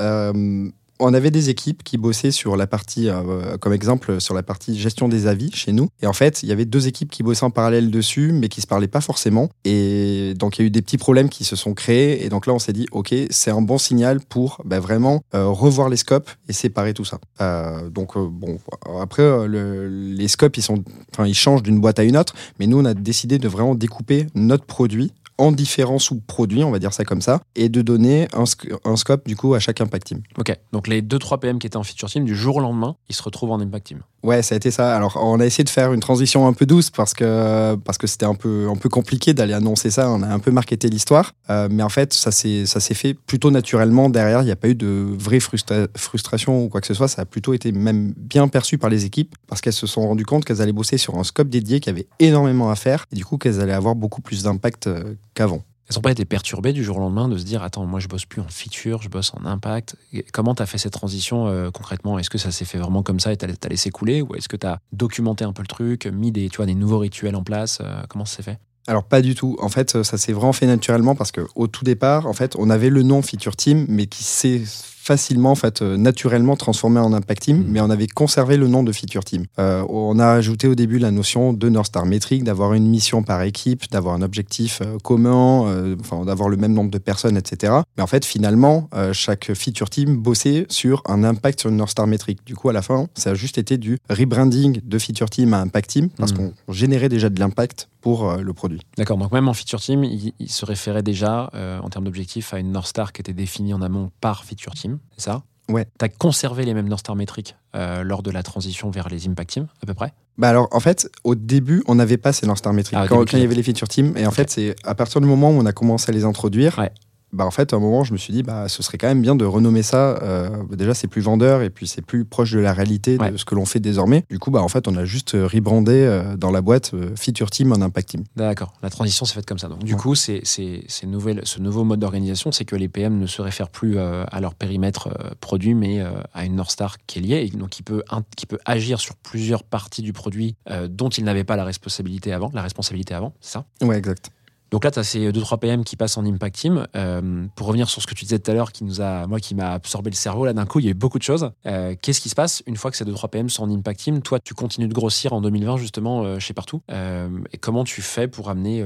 on avait des équipes qui bossaient sur la partie, euh, comme exemple, sur la partie gestion des avis chez nous. Et en fait, il y avait deux équipes qui bossaient en parallèle dessus, mais qui se parlaient pas forcément. Et donc, il y a eu des petits problèmes qui se sont créés. Et donc là, on s'est dit, OK, c'est un bon signal pour bah, vraiment euh, revoir les scopes et séparer tout ça. Euh, donc, bon, après, le- les scopes, sont, ils changent d'une boîte à une autre. Mais nous, on a décidé de vraiment découper notre produit en différents sous-produits, on va dire ça comme ça, et de donner un, sc- un scope du coup à chaque impact team. Ok, donc les 2-3 PM qui étaient en feature team, du jour au lendemain, ils se retrouvent en impact team. Ouais, ça a été ça. Alors, on a essayé de faire une transition un peu douce parce que parce que c'était un peu un peu compliqué d'aller annoncer ça. On a un peu marketé l'histoire, Euh, mais en fait, ça s'est ça s'est fait plutôt naturellement. Derrière, il n'y a pas eu de vraie frustra- frustration ou quoi que ce soit. Ça a plutôt été même bien perçu par les équipes parce qu'elles se sont rendues compte qu'elles allaient bosser sur un scope dédié qui avait énormément à faire et du coup qu'elles allaient avoir beaucoup plus d'impact euh, qu'avant. Elles n'ont pas été perturbées du jour au lendemain de se dire Attends, moi je bosse plus en feature, je bosse en impact. Et Comment tu as fait cette transition euh, concrètement? Est-ce que ça s'est fait vraiment comme ça et tu as, laissé couler? Ou est-ce que tu as documenté un peu le truc, mis des, tu vois, des nouveaux rituels en place Euh, Comment ça s'est fait? Alors pas du tout. En fait, ça s'est vraiment fait naturellement parce que au tout départ, en fait, on avait le nom Feature Team, mais qui s'est facilement, en fait, euh, naturellement transformé en Impact Team, Mhm. mais on avait conservé le nom de Feature Team. Euh, on a ajouté au début la notion de North Star Metric, d'avoir une mission par équipe, d'avoir un objectif euh, commun, euh, enfin, d'avoir le même nombre de personnes, etc. Mais en fait, finalement, euh, chaque Feature Team bossait sur un impact sur une North Star Metric. Du coup, à la fin, ça a juste été du rebranding de Feature Team à Impact Team parce Mhm. qu'on générait déjà de l'impact pour le produit. D'accord, donc même en feature team, il, il se référait déjà en termes d'objectifs à une North Star qui était définie en amont par feature team, c'est ça? Ouais. Tu as conservé les mêmes North Star métriques euh, lors de la transition vers les impact teams, à peu près? Bah alors, en fait, au début, on n'avait pas ces North Star métriques Ah, quand, il y avait les feature teams. Et en fait, c'est à partir du moment où on a commencé à les introduire, Ouais. Bah en fait, à un moment, je me suis dit, bah ce serait quand même bien de renommer ça. euh, déjà, c'est plus vendeur et puis c'est plus proche de la réalité Ouais. de ce que l'on fait désormais. Du coup, bah en fait, on a juste euh, rebrandé euh, dans la boîte euh, feature team en impact team. D'accord, la transition s'est faite comme ça. Donc, du Ouais. coup, c'est, ce nouveau mode d'organisation, c'est que les PM ne se réfèrent plus à leur périmètre produit, mais à une North Star qui est liée, et donc qui peut, qui peut agir sur plusieurs parties du produit dont ils n'avaient pas la responsabilité avant. La responsabilité avant, c'est ça? Ouais, exact. Donc là, tu as ces 2-3 PM qui passent en Impact Team. Euh, pour revenir sur ce que tu disais tout à l'heure, qui nous a, moi, qui m'a absorbé le cerveau, là, d'un coup, il y a eu beaucoup de choses. Euh, Qu'est-ce qui se passe une fois que ces 2-3 PM sont en Impact Team? Toi, tu continues de grossir en 2020, justement, euh, chez Partout. Et comment tu fais pour amener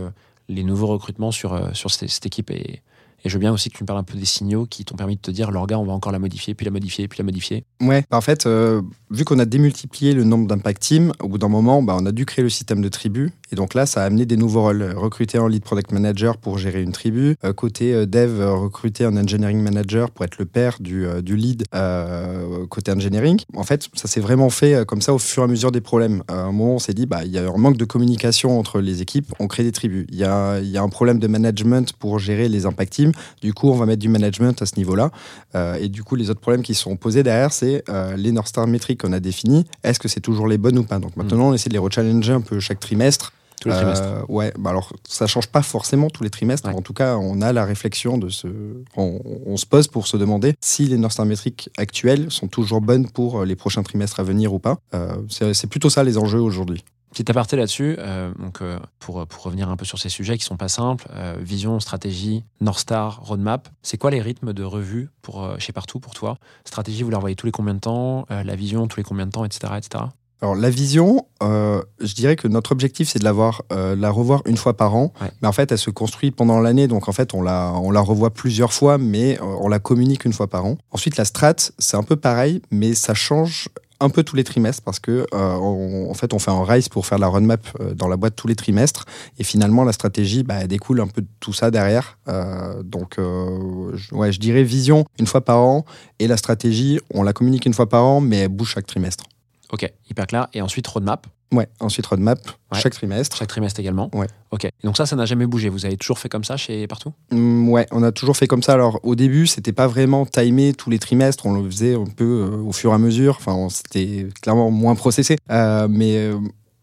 les nouveaux recrutements sur, sur cette, équipe? Et, je veux bien aussi que tu me parles un peu des signaux qui t'ont permis de te dire, l'orga, on va encore la modifier, puis la modifier, puis la modifier. Ouais, bah, en fait, vu qu'on a démultiplié le nombre d'impact team, au bout d'un moment, bah, on a dû créer le système de tribu. Et donc là, ça a amené des nouveaux rôles. Recruter un lead product manager pour gérer une tribu. Euh, côté euh, dev, euh, recruter un engineering manager pour être le père du, euh, du lead euh, côté engineering. En fait, ça s'est vraiment fait euh, comme ça au fur et à mesure des problèmes. À un moment, on s'est dit, bah, il y a un manque de communication entre les équipes, on crée des tribus. Il y a, il y a un problème de management pour gérer les impact teams. Du coup, on va mettre du management à ce niveau-là. Euh, et du coup, les autres problèmes qui sont posés derrière, c'est euh, les North Star métriques qu'on a définies. Est-ce que c'est toujours les bonnes ou pas? Donc maintenant, on essaie de les rechallenger un peu chaque trimestre. Tous les trimestres. Euh, ouais, bah alors ça change pas forcément tous les trimestres. Ouais. En tout cas, on a la réflexion de se. On, on se pose pour se demander si les North Star métriques actuelles sont toujours bonnes pour euh, les prochains trimestres à venir ou pas. Euh, c'est plutôt ça les enjeux aujourd'hui. Petit aparté là-dessus, euh, donc euh, pour, pour revenir un peu sur ces sujets qui sont pas simples, euh, vision, stratégie, North Star, roadmap, c'est quoi les rythmes de revue pour, chez Partout pour toi? Stratégie, vous la revoyez tous les combien de temps? La vision, tous les combien de temps, etc. etc. Alors la vision, euh, je dirais que notre objectif c'est de l'avoir, euh, la revoir une fois par an. Ouais. Mais en fait, elle se construit pendant l'année, donc en fait on la, on la revoit plusieurs fois, mais euh, on la communique une fois par an. Ensuite, la strat, c'est un peu pareil, mais ça change un peu tous les trimestres parce que euh, on- en fait on fait un rise pour faire la roadmap euh, dans la boîte tous les trimestres et finalement la stratégie bah, elle découle un peu de tout ça derrière Euh, donc euh, je, ouais, je dirais vision une fois par an et la stratégie on la communique une fois par an mais elle bouge chaque trimestre Ok, hyper clair. Et ensuite, roadmap, Ouais, ensuite roadmap Ouais. chaque trimestre. chaque trimestre également. Ouais. Ok. Et donc ça, ça n'a jamais bougé. Vous avez toujours fait comme ça chez Partout? Mm, ouais, on a toujours fait comme ça. Alors au début, c'était pas vraiment timé tous les trimestres, on le faisait un peu euh, au fur et à mesure. Enfin, c'était clairement moins processé. Euh, mais euh,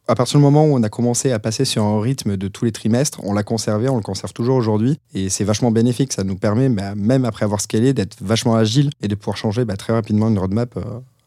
à partir du moment où on a commencé à passer sur un rythme de tous les trimestres, on l'a conservé, on le conserve toujours aujourd'hui, et c'est vachement bénéfique. Ça nous permet, bah, même après avoir scalé, d'être vachement agile et de pouvoir changer bah, très rapidement une roadmap.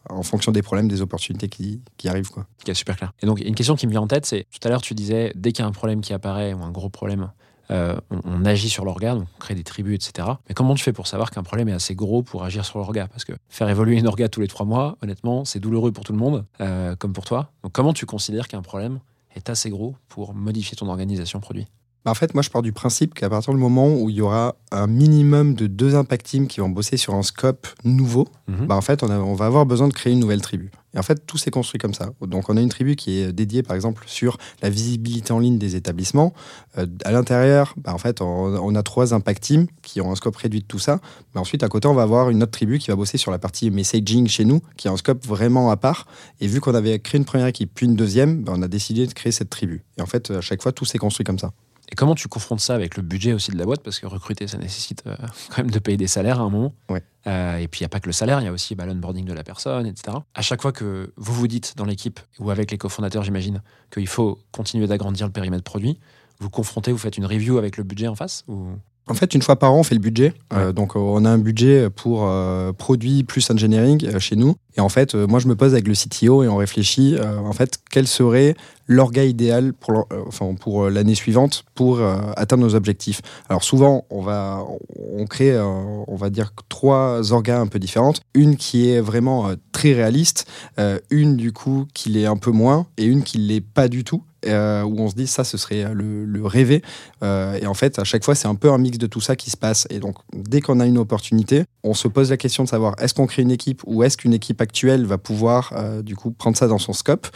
En fonction des problèmes, des opportunités qui, qui arrivent. Quoi. Ok, super clair. Et donc, une question qui me vient en tête, c'est tout à l'heure, tu disais, dès qu'il y a un problème qui apparaît ou un gros problème, euh, on, agit sur l'orga, donc on crée des tribus, etc. Mais comment tu fais pour savoir qu'un problème est assez gros pour agir sur l'orga? Parce que faire évoluer une orga tous les trois mois, honnêtement, c'est douloureux pour tout le monde, euh, comme pour toi. Donc comment tu considères qu'un problème est assez gros pour modifier ton organisation produit? En fait, moi, je pars du principe qu'à partir du moment où il y aura un minimum de deux impact teams qui vont bosser sur un scope nouveau, Mhm. bah, en fait, on, a- on va avoir besoin de créer une nouvelle tribu. Et en fait, tout s'est construit comme ça. Donc, on a une tribu qui est dédiée, par exemple, sur la visibilité en ligne des établissements. Euh, à l'intérieur, bah, en fait, on, on a trois impact teams qui ont un scope réduit de tout ça. Mais ensuite, à côté, on va avoir une autre tribu qui va bosser sur la partie messaging chez nous, qui a un scope vraiment à part. Et vu qu'on avait créé une première équipe, puis une deuxième, bah, on a décidé de créer cette tribu. Et en fait, à chaque fois, tout s'est construit comme ça. Et comment tu confrontes ça avec le budget aussi de la boîte? Parce que recruter, ça nécessite euh, [LAUGHS] quand même de payer des salaires à un moment. Ouais. Euh, et puis, il n'y a pas que le salaire, il y a aussi bah, l'onboarding de la personne, etc. À chaque fois que vous vous dites dans l'équipe, ou avec les cofondateurs, j'imagine, qu'il faut continuer d'agrandir le périmètre produit, vous confrontez, vous faites une review avec le budget en face ou... En fait, une fois par an, on fait le budget. Euh, donc, euh, on a un budget pour euh, produit plus engineering euh, chez nous. Et en fait, moi, je me pose avec le CTO et on réfléchit, en fait, quel serait l'orga idéal pour, euh, enfin, pour l'année suivante pour atteindre nos objectifs. Alors, souvent, on va, on crée, on va dire, trois orgas un peu différentes. Une qui est vraiment très réaliste, une, du coup, qui l'est un peu moins, et une qui l'est pas du tout. Euh, où on se dit ça ce serait le, le rêvé euh, et en fait, à chaque fois, c'est un peu un mix de tout ça qui se passe. Et donc, dès qu'on a une opportunité, on se pose la question de savoir est-ce qu'on crée une équipe ou est-ce qu'une équipe actuelle va pouvoir, euh, du coup, prendre ça dans son scope?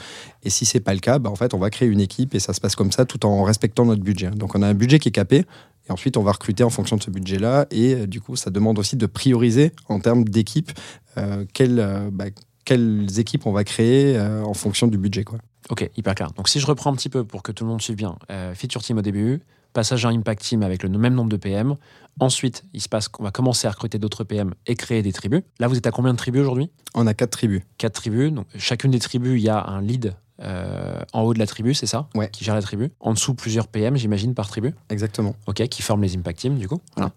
Et si c'est pas le cas, bah, en fait, on va créer une équipe et ça se passe comme ça tout en respectant notre budget. Donc, on a un budget qui est capé. Et ensuite, on va recruter en fonction de ce budget-là. Et euh, du coup, ça demande aussi de prioriser en termes d'équipe euh, quelles, euh, bah, quelles équipes on va créer euh, en fonction du budget. Quoi. Ok, hyper clair. Donc si je reprends un petit peu pour que tout le monde suive bien, euh, feature team au début, passage à impact team avec le même nombre de PM. Ensuite, il se passe qu'on va commencer à recruter d'autres PM et créer des tribus. Là, vous êtes à combien de tribus aujourd'hui? On a quatre tribus. Quatre tribus. Donc chacune des tribus, il y a un lead euh, en haut de la tribu, c'est ça Ouais. Qui gère la tribu. En dessous, plusieurs PM, j'imagine, par tribu. Exactement. Ok, qui forment les impact teams du coup. Voilà.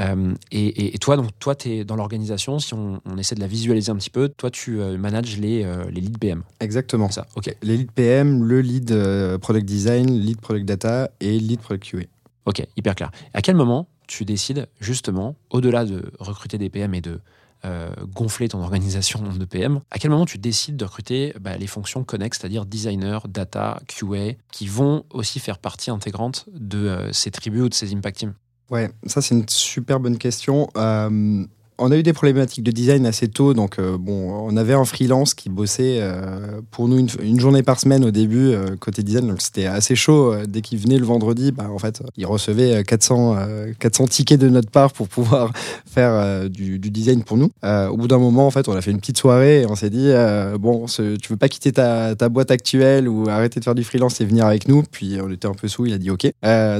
Euh, et, et- et toi, donc toi, tu es dans l'organisation. Si on, on essaie de la visualiser un petit peu, toi, tu euh, manages les, euh, les leads PM. Exactement. Ça. Ok. Les lead PM, le lead euh, product design, lead product data et lead product QA. Ok, hyper clair. À quel moment tu décides justement, au-delà de recruter des PM et de euh, gonfler ton organisation en de PM, à quel moment tu décides de recruter bah, les fonctions connexes, c'est-à-dire designer, data, QA, qui vont aussi faire partie intégrante de euh, ces tribus ou de ces impact teams? Ouais, ça c'est une super bonne question. Euh, on a eu des problématiques de design assez tôt, donc euh, bon, on avait un freelance qui bossait euh, pour nous une, journée par semaine au début euh, côté design, donc c'était assez chaud. Dès qu'il venait le vendredi, bah, en fait, il recevait euh, 400, euh, 400 tickets de notre part pour pouvoir [LAUGHS] faire du, design pour nous. Au bout d'un moment, en fait, on a fait une petite soirée et on s'est dit bon, ce- tu veux pas quitter ta, ta boîte actuelle ou arrêter de faire du freelance et venir avec nous? Puis on était un peu sous, il a dit ok.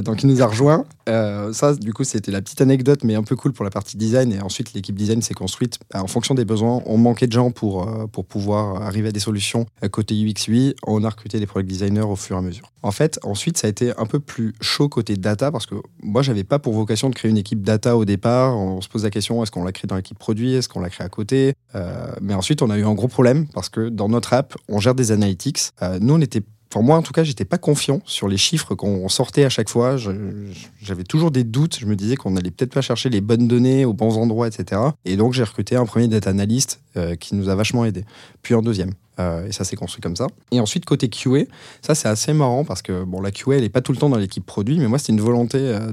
Donc il nous a rejoint. Euh, ça, du coup, c'était la petite anecdote, mais un peu cool pour la partie design. Et ensuite, l'équipe design s'est construite bah, en fonction des besoins. On manquait de gens pour, euh, pour pouvoir arriver à des solutions Euh, côté UX UI. On a recruté des product designers au fur et à mesure. En fait, ensuite, ça a été un peu plus chaud côté data parce que moi, j'avais pas pour vocation de créer une équipe data au départ. On se pose la question est-ce qu'on la crée dans l'équipe produit? Est-ce qu'on la crée à côté? Euh, Mais ensuite, on a eu un gros problème parce que dans notre app, on gère des analytics. Euh, nous, on était Enfin, moi, en tout cas, j'étais pas confiant sur les chiffres qu'on sortait à chaque fois. J'avais toujours des doutes. Je me disais qu'on allait peut-être pas chercher les bonnes données aux bons endroits, etc. Et donc, j'ai recruté un premier data analyst euh, qui nous a vachement aidé. Puis un deuxième. Euh, et ça s'est construit comme ça. Et ensuite, côté QA, ça c'est assez marrant parce que bon, la QA, elle est pas tout le temps dans l'équipe produit, mais moi, c'était une volonté euh,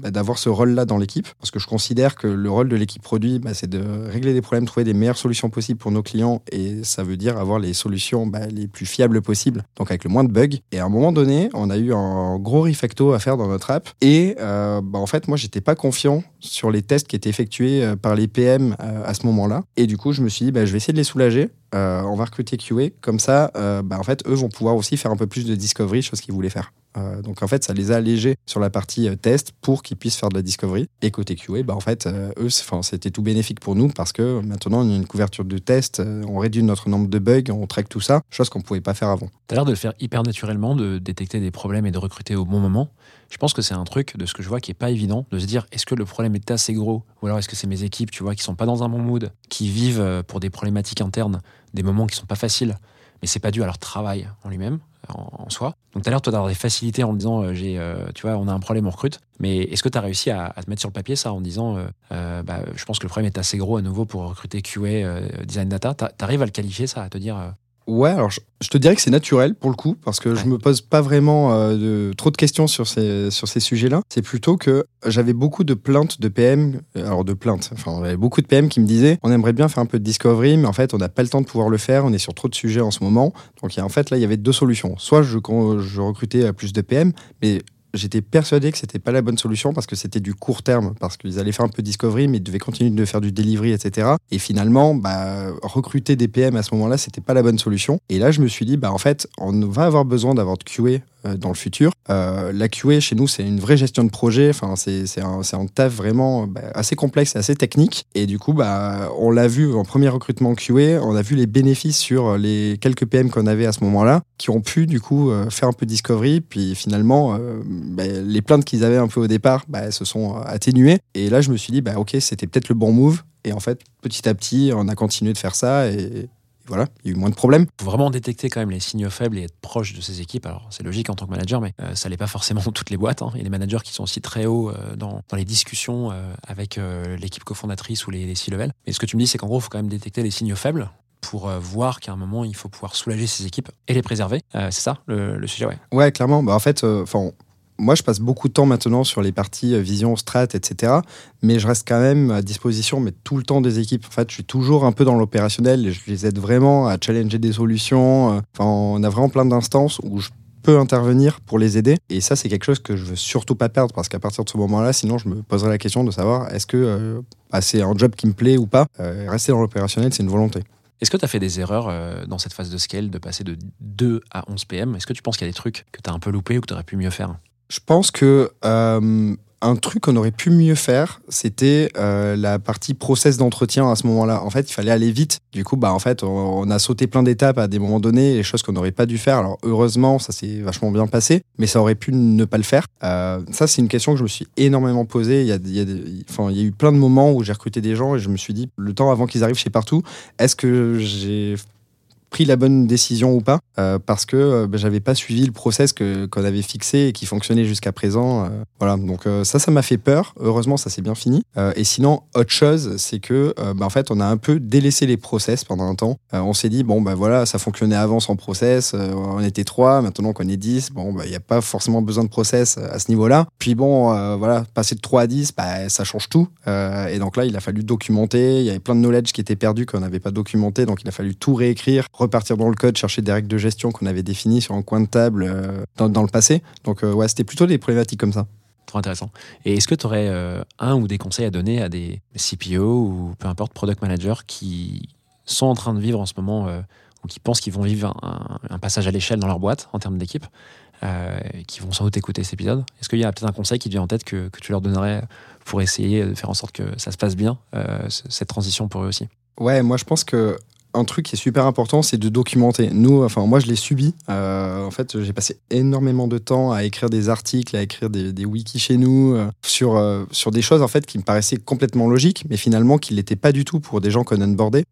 bah, d'avoir ce rôle-là dans l'équipe parce que je considère que le rôle de l'équipe produit, bah, c'est de régler des problèmes, trouver des meilleures solutions possibles pour nos clients et ça veut dire avoir les solutions bah, les plus fiables possibles, donc avec le moins de bugs. Et à un moment donné, on a eu un gros refacto à faire dans notre app et euh, en fait, moi, j'étais pas confiant sur les tests qui étaient effectués euh, par les PM euh, à ce moment-là. Et du coup, je me suis dit, bah, je vais essayer de les soulager. Euh, on va recruter QA. Comme ça, bah, en fait, eux vont pouvoir aussi faire un peu plus de discovery, chose qu'ils voulaient faire. Euh, donc en fait, ça les a allégés sur la partie euh, test pour qu'ils puissent faire de la discovery. Et côté QA, bah, en fait, euh, eux, c'était tout bénéfique pour nous parce que maintenant, on a une couverture de test, on réduit notre nombre de bugs, on traque tout ça, chose qu'on pouvait pas faire avant. Tu as l'air de le faire hyper naturellement, de détecter des problèmes et de recruter au bon moment. Je pense que c'est un truc, de ce que je vois, qui est pas évident, de se dire est-ce que le problème est assez gros? Ou alors est-ce que c'est mes équipes, tu vois, qui sont pas dans un bon mood, qui vivent pour des problématiques internes, des moments qui sont pas faciles, mais c'est pas dû à leur travail en lui-même, en, soi. Donc tout à l'heure, toi, d'avoir des facilités en disant, euh, j'ai, euh, tu vois, on a un problème, on recrute. Mais est-ce que tu as réussi à, te mettre sur le papier ça en disant, euh, bah, je pense que le problème est assez gros à nouveau pour recruter QA, design data. T'a- T'arrives à le qualifier ça, à te dire, Ouais, alors je, je te dirais que c'est naturel pour le coup, parce que je me pose pas vraiment euh, de, trop de questions sur ces, sur ces sujets-là. C'est plutôt que j'avais beaucoup de plaintes de PM, euh, alors de plaintes, enfin, on avait beaucoup de PM qui me disaient on aimerait bien faire un peu de discovery, mais en fait, on n'a pas le temps de pouvoir le faire, on est sur trop de sujets en ce moment. Donc, en fait, là, il y avait deux solutions. Soit je, je recrutais plus de PM, mais j'étais persuadé que c'était pas la bonne solution parce que c'était du court terme, parce qu'ils allaient faire un peu de discovery, mais ils devaient continuer de faire du delivery, etc. Et finalement, bah, recruter des PM à ce moment-là, c'était pas la bonne solution. Et là, je me suis dit, bah, en fait, on va avoir besoin d'avoir de QA dans le futur. Euh, la QA, chez nous, c'est une vraie gestion de projet. Enfin, c'est un, taf vraiment bah, assez complexe et assez technique. Et du coup, bah, on l'a vu en premier recrutement QA, on a vu les bénéfices sur les quelques PM qu'on avait à ce moment-là, qui ont pu, du coup, euh, faire un peu de discovery. Puis finalement, euh, bah, les plaintes qu'ils avaient un peu au départ, se sont euh, atténuées. Et là, je me suis dit, ok, c'était peut-être le bon move. Et en fait, petit à petit, on a continué de faire ça. Voilà, il y a eu moins de problèmes. faut vraiment détecter quand même les signaux faibles et être proche de ses équipes. Alors c'est logique en tant que manager, mais euh, ça l'est pas forcément toutes les boîtes. hein. Il y a des managers qui sont aussi très hauts euh, dans, dans les discussions euh, avec euh, l'équipe cofondatrice ou les, les C-level. Mais ce que tu me dis, c'est qu'en gros, il faut quand même détecter les signaux faibles pour voir qu'à un moment, il faut pouvoir soulager ses équipes et les préserver. C'est ça le, le sujet, ouais. Ouais, clairement. Bah, en fait, euh, 'fin, moi, je passe beaucoup de temps maintenant sur les parties euh, vision, strat, etc. Mais je reste quand même à disposition, mais tout le temps des équipes. En fait, je suis toujours un peu dans l'opérationnel et je les aide vraiment à challenger des solutions. Euh, Enfin, on a vraiment plein d'instances où je peux intervenir pour les aider. Et ça, c'est quelque chose que je veux surtout pas perdre parce qu'à partir de ce moment-là, sinon, je me poserai la question de savoir est-ce que euh, bah, c'est un job qui me plaît ou pas? Euh, rester dans l'opérationnel, c'est une volonté. Est-ce que tu as fait des erreurs dans cette phase de scale de passer de 2 à 11 PM? Est-ce que tu penses qu'il y a des trucs que tu as un peu loupé ou que tu aurais pu mieux faire? Je pense que euh, un truc qu'on aurait pu mieux faire, c'était euh, la partie process d'entretien à ce moment-là. En fait, il fallait aller vite. Du coup, bah en fait, on, a sauté plein d'étapes à des moments donnés, les choses qu'on n'aurait pas dû faire. Alors heureusement, ça s'est vachement bien passé, mais ça aurait pu ne pas le faire. Euh, ça, c'est une question que je me suis énormément posée. Il y a, il y a des- enfin, il y a eu plein de moments où j'ai recruté des gens et je me suis dit, le temps avant qu'ils arrivent chez partout, est-ce que j'ai pris la bonne décision ou pas euh, parce que euh, bah, j'avais pas suivi le process que qu'on avait fixé et qui fonctionnait jusqu'à présent euh, voilà. Donc euh, ça ça m'a fait peur. Heureusement ça s'est bien fini. Et sinon autre chose c'est que bah, en fait on a un peu délaissé les process pendant un temps. On s'est dit bon bah voilà ça fonctionnait avant sans process on était trois maintenant qu'on est 10 bon bah il y a pas forcément besoin de process à ce niveau là puis bon voilà passer de 3 à 10 bah ça change tout. Et donc là il a fallu documenter. Il y avait plein de knowledge qui était perdu qu'on n'avait pas documenté donc il a fallu tout réécrire repartir dans le code chercher des règles de gestion qu'on avait définies sur un coin de table euh, dans, dans le passé. Donc euh, ouais c'était plutôt des problématiques comme ça. Trop intéressant. Et est-ce que tu aurais euh, un ou des conseils à donner à des CPO ou peu importe, product managers qui sont en train de vivre en ce moment ou qui pensent qu'ils vont vivre un, un passage à l'échelle dans leur boîte en termes d'équipe, qui vont sans doute écouter cet épisode? Est-ce qu'il y a peut-être un conseil qui te vient en tête que, que tu leur donnerais pour essayer de faire en sorte que ça se passe bien, cette transition pour eux aussi? Ouais, moi je pense que un truc qui est super important, c'est de documenter. Nous, enfin moi je l'ai subi. Euh, en fait, j'ai passé énormément de temps à écrire des articles, à écrire des, wikis chez nous euh, sur euh, sur des choses en fait qui me paraissaient complètement logiques, mais finalement qui l'étaient pas du tout pour des gens qu'on onboardait.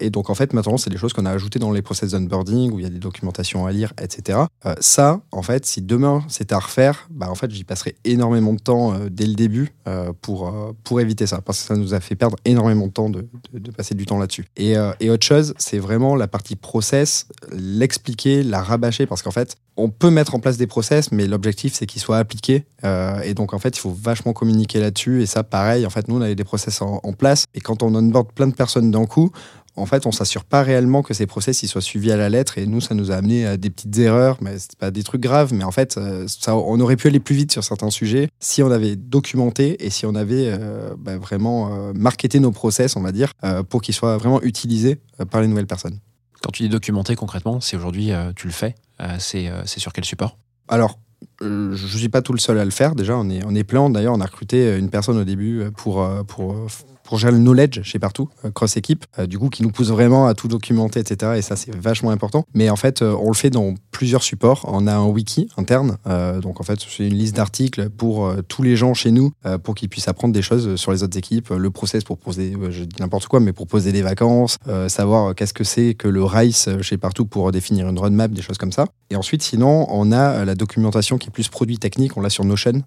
Et donc en fait maintenant, c'est des choses qu'on a ajoutées dans les process d'onboarding où il y a des documentations à lire, etc. Ça, en fait, si demain c'était à refaire, bah en fait j'y passerai énormément de temps dès le début pour pour éviter ça, parce que ça nous a fait perdre énormément de temps de, de, passer du temps là-dessus. Et, et autre chose, c'est vraiment la partie process, l'expliquer, la rabâcher, parce qu'en fait, on peut mettre en place des process, mais l'objectif c'est qu'ils soient appliqués. Euh, et donc en fait, il faut vachement communiquer là-dessus. Et ça, pareil, en fait, nous on avait des process en, en place. Et quand on onboard plein de personnes d'un coup, en fait, on s'assure pas réellement que ces process ils soient suivis à la lettre. Et nous, ça nous a amené à des petites erreurs, mais c'est pas des trucs graves. Mais en fait, euh, ça, on aurait pu aller plus vite sur certains sujets si on avait documenté et si on avait euh, bah, vraiment euh, marketé nos process, on va dire, euh, pour qu'ils soient vraiment utilisés par les nouvelles personnes. Quand tu dis documenter concrètement, c'est aujourd'hui, tu le fais, c'est sur quel support? Alors, je ne suis pas tout le seul à le faire. Déjà, on est, on est plein. D'ailleurs, on a recruté une personne au début pour, pour, pour gérer le knowledge chez partout, euh, cross équipe, euh, du coup, qui nous pousse vraiment à tout documenter, etc. Et ça, c'est vachement important. Mais en fait, euh, on le fait dans plusieurs supports. On a un wiki interne. donc, en fait, c'est une liste d'articles pour tous les gens chez nous pour qu'ils puissent apprendre des choses sur les autres équipes. Le process pour poser, je dis n'importe quoi, mais pour poser des vacances, savoir qu'est-ce que c'est que le RICE chez partout pour définir une roadmap, des choses comme ça. Et ensuite, sinon, on a la documentation qui est plus produit technique. On l'a sur Notion.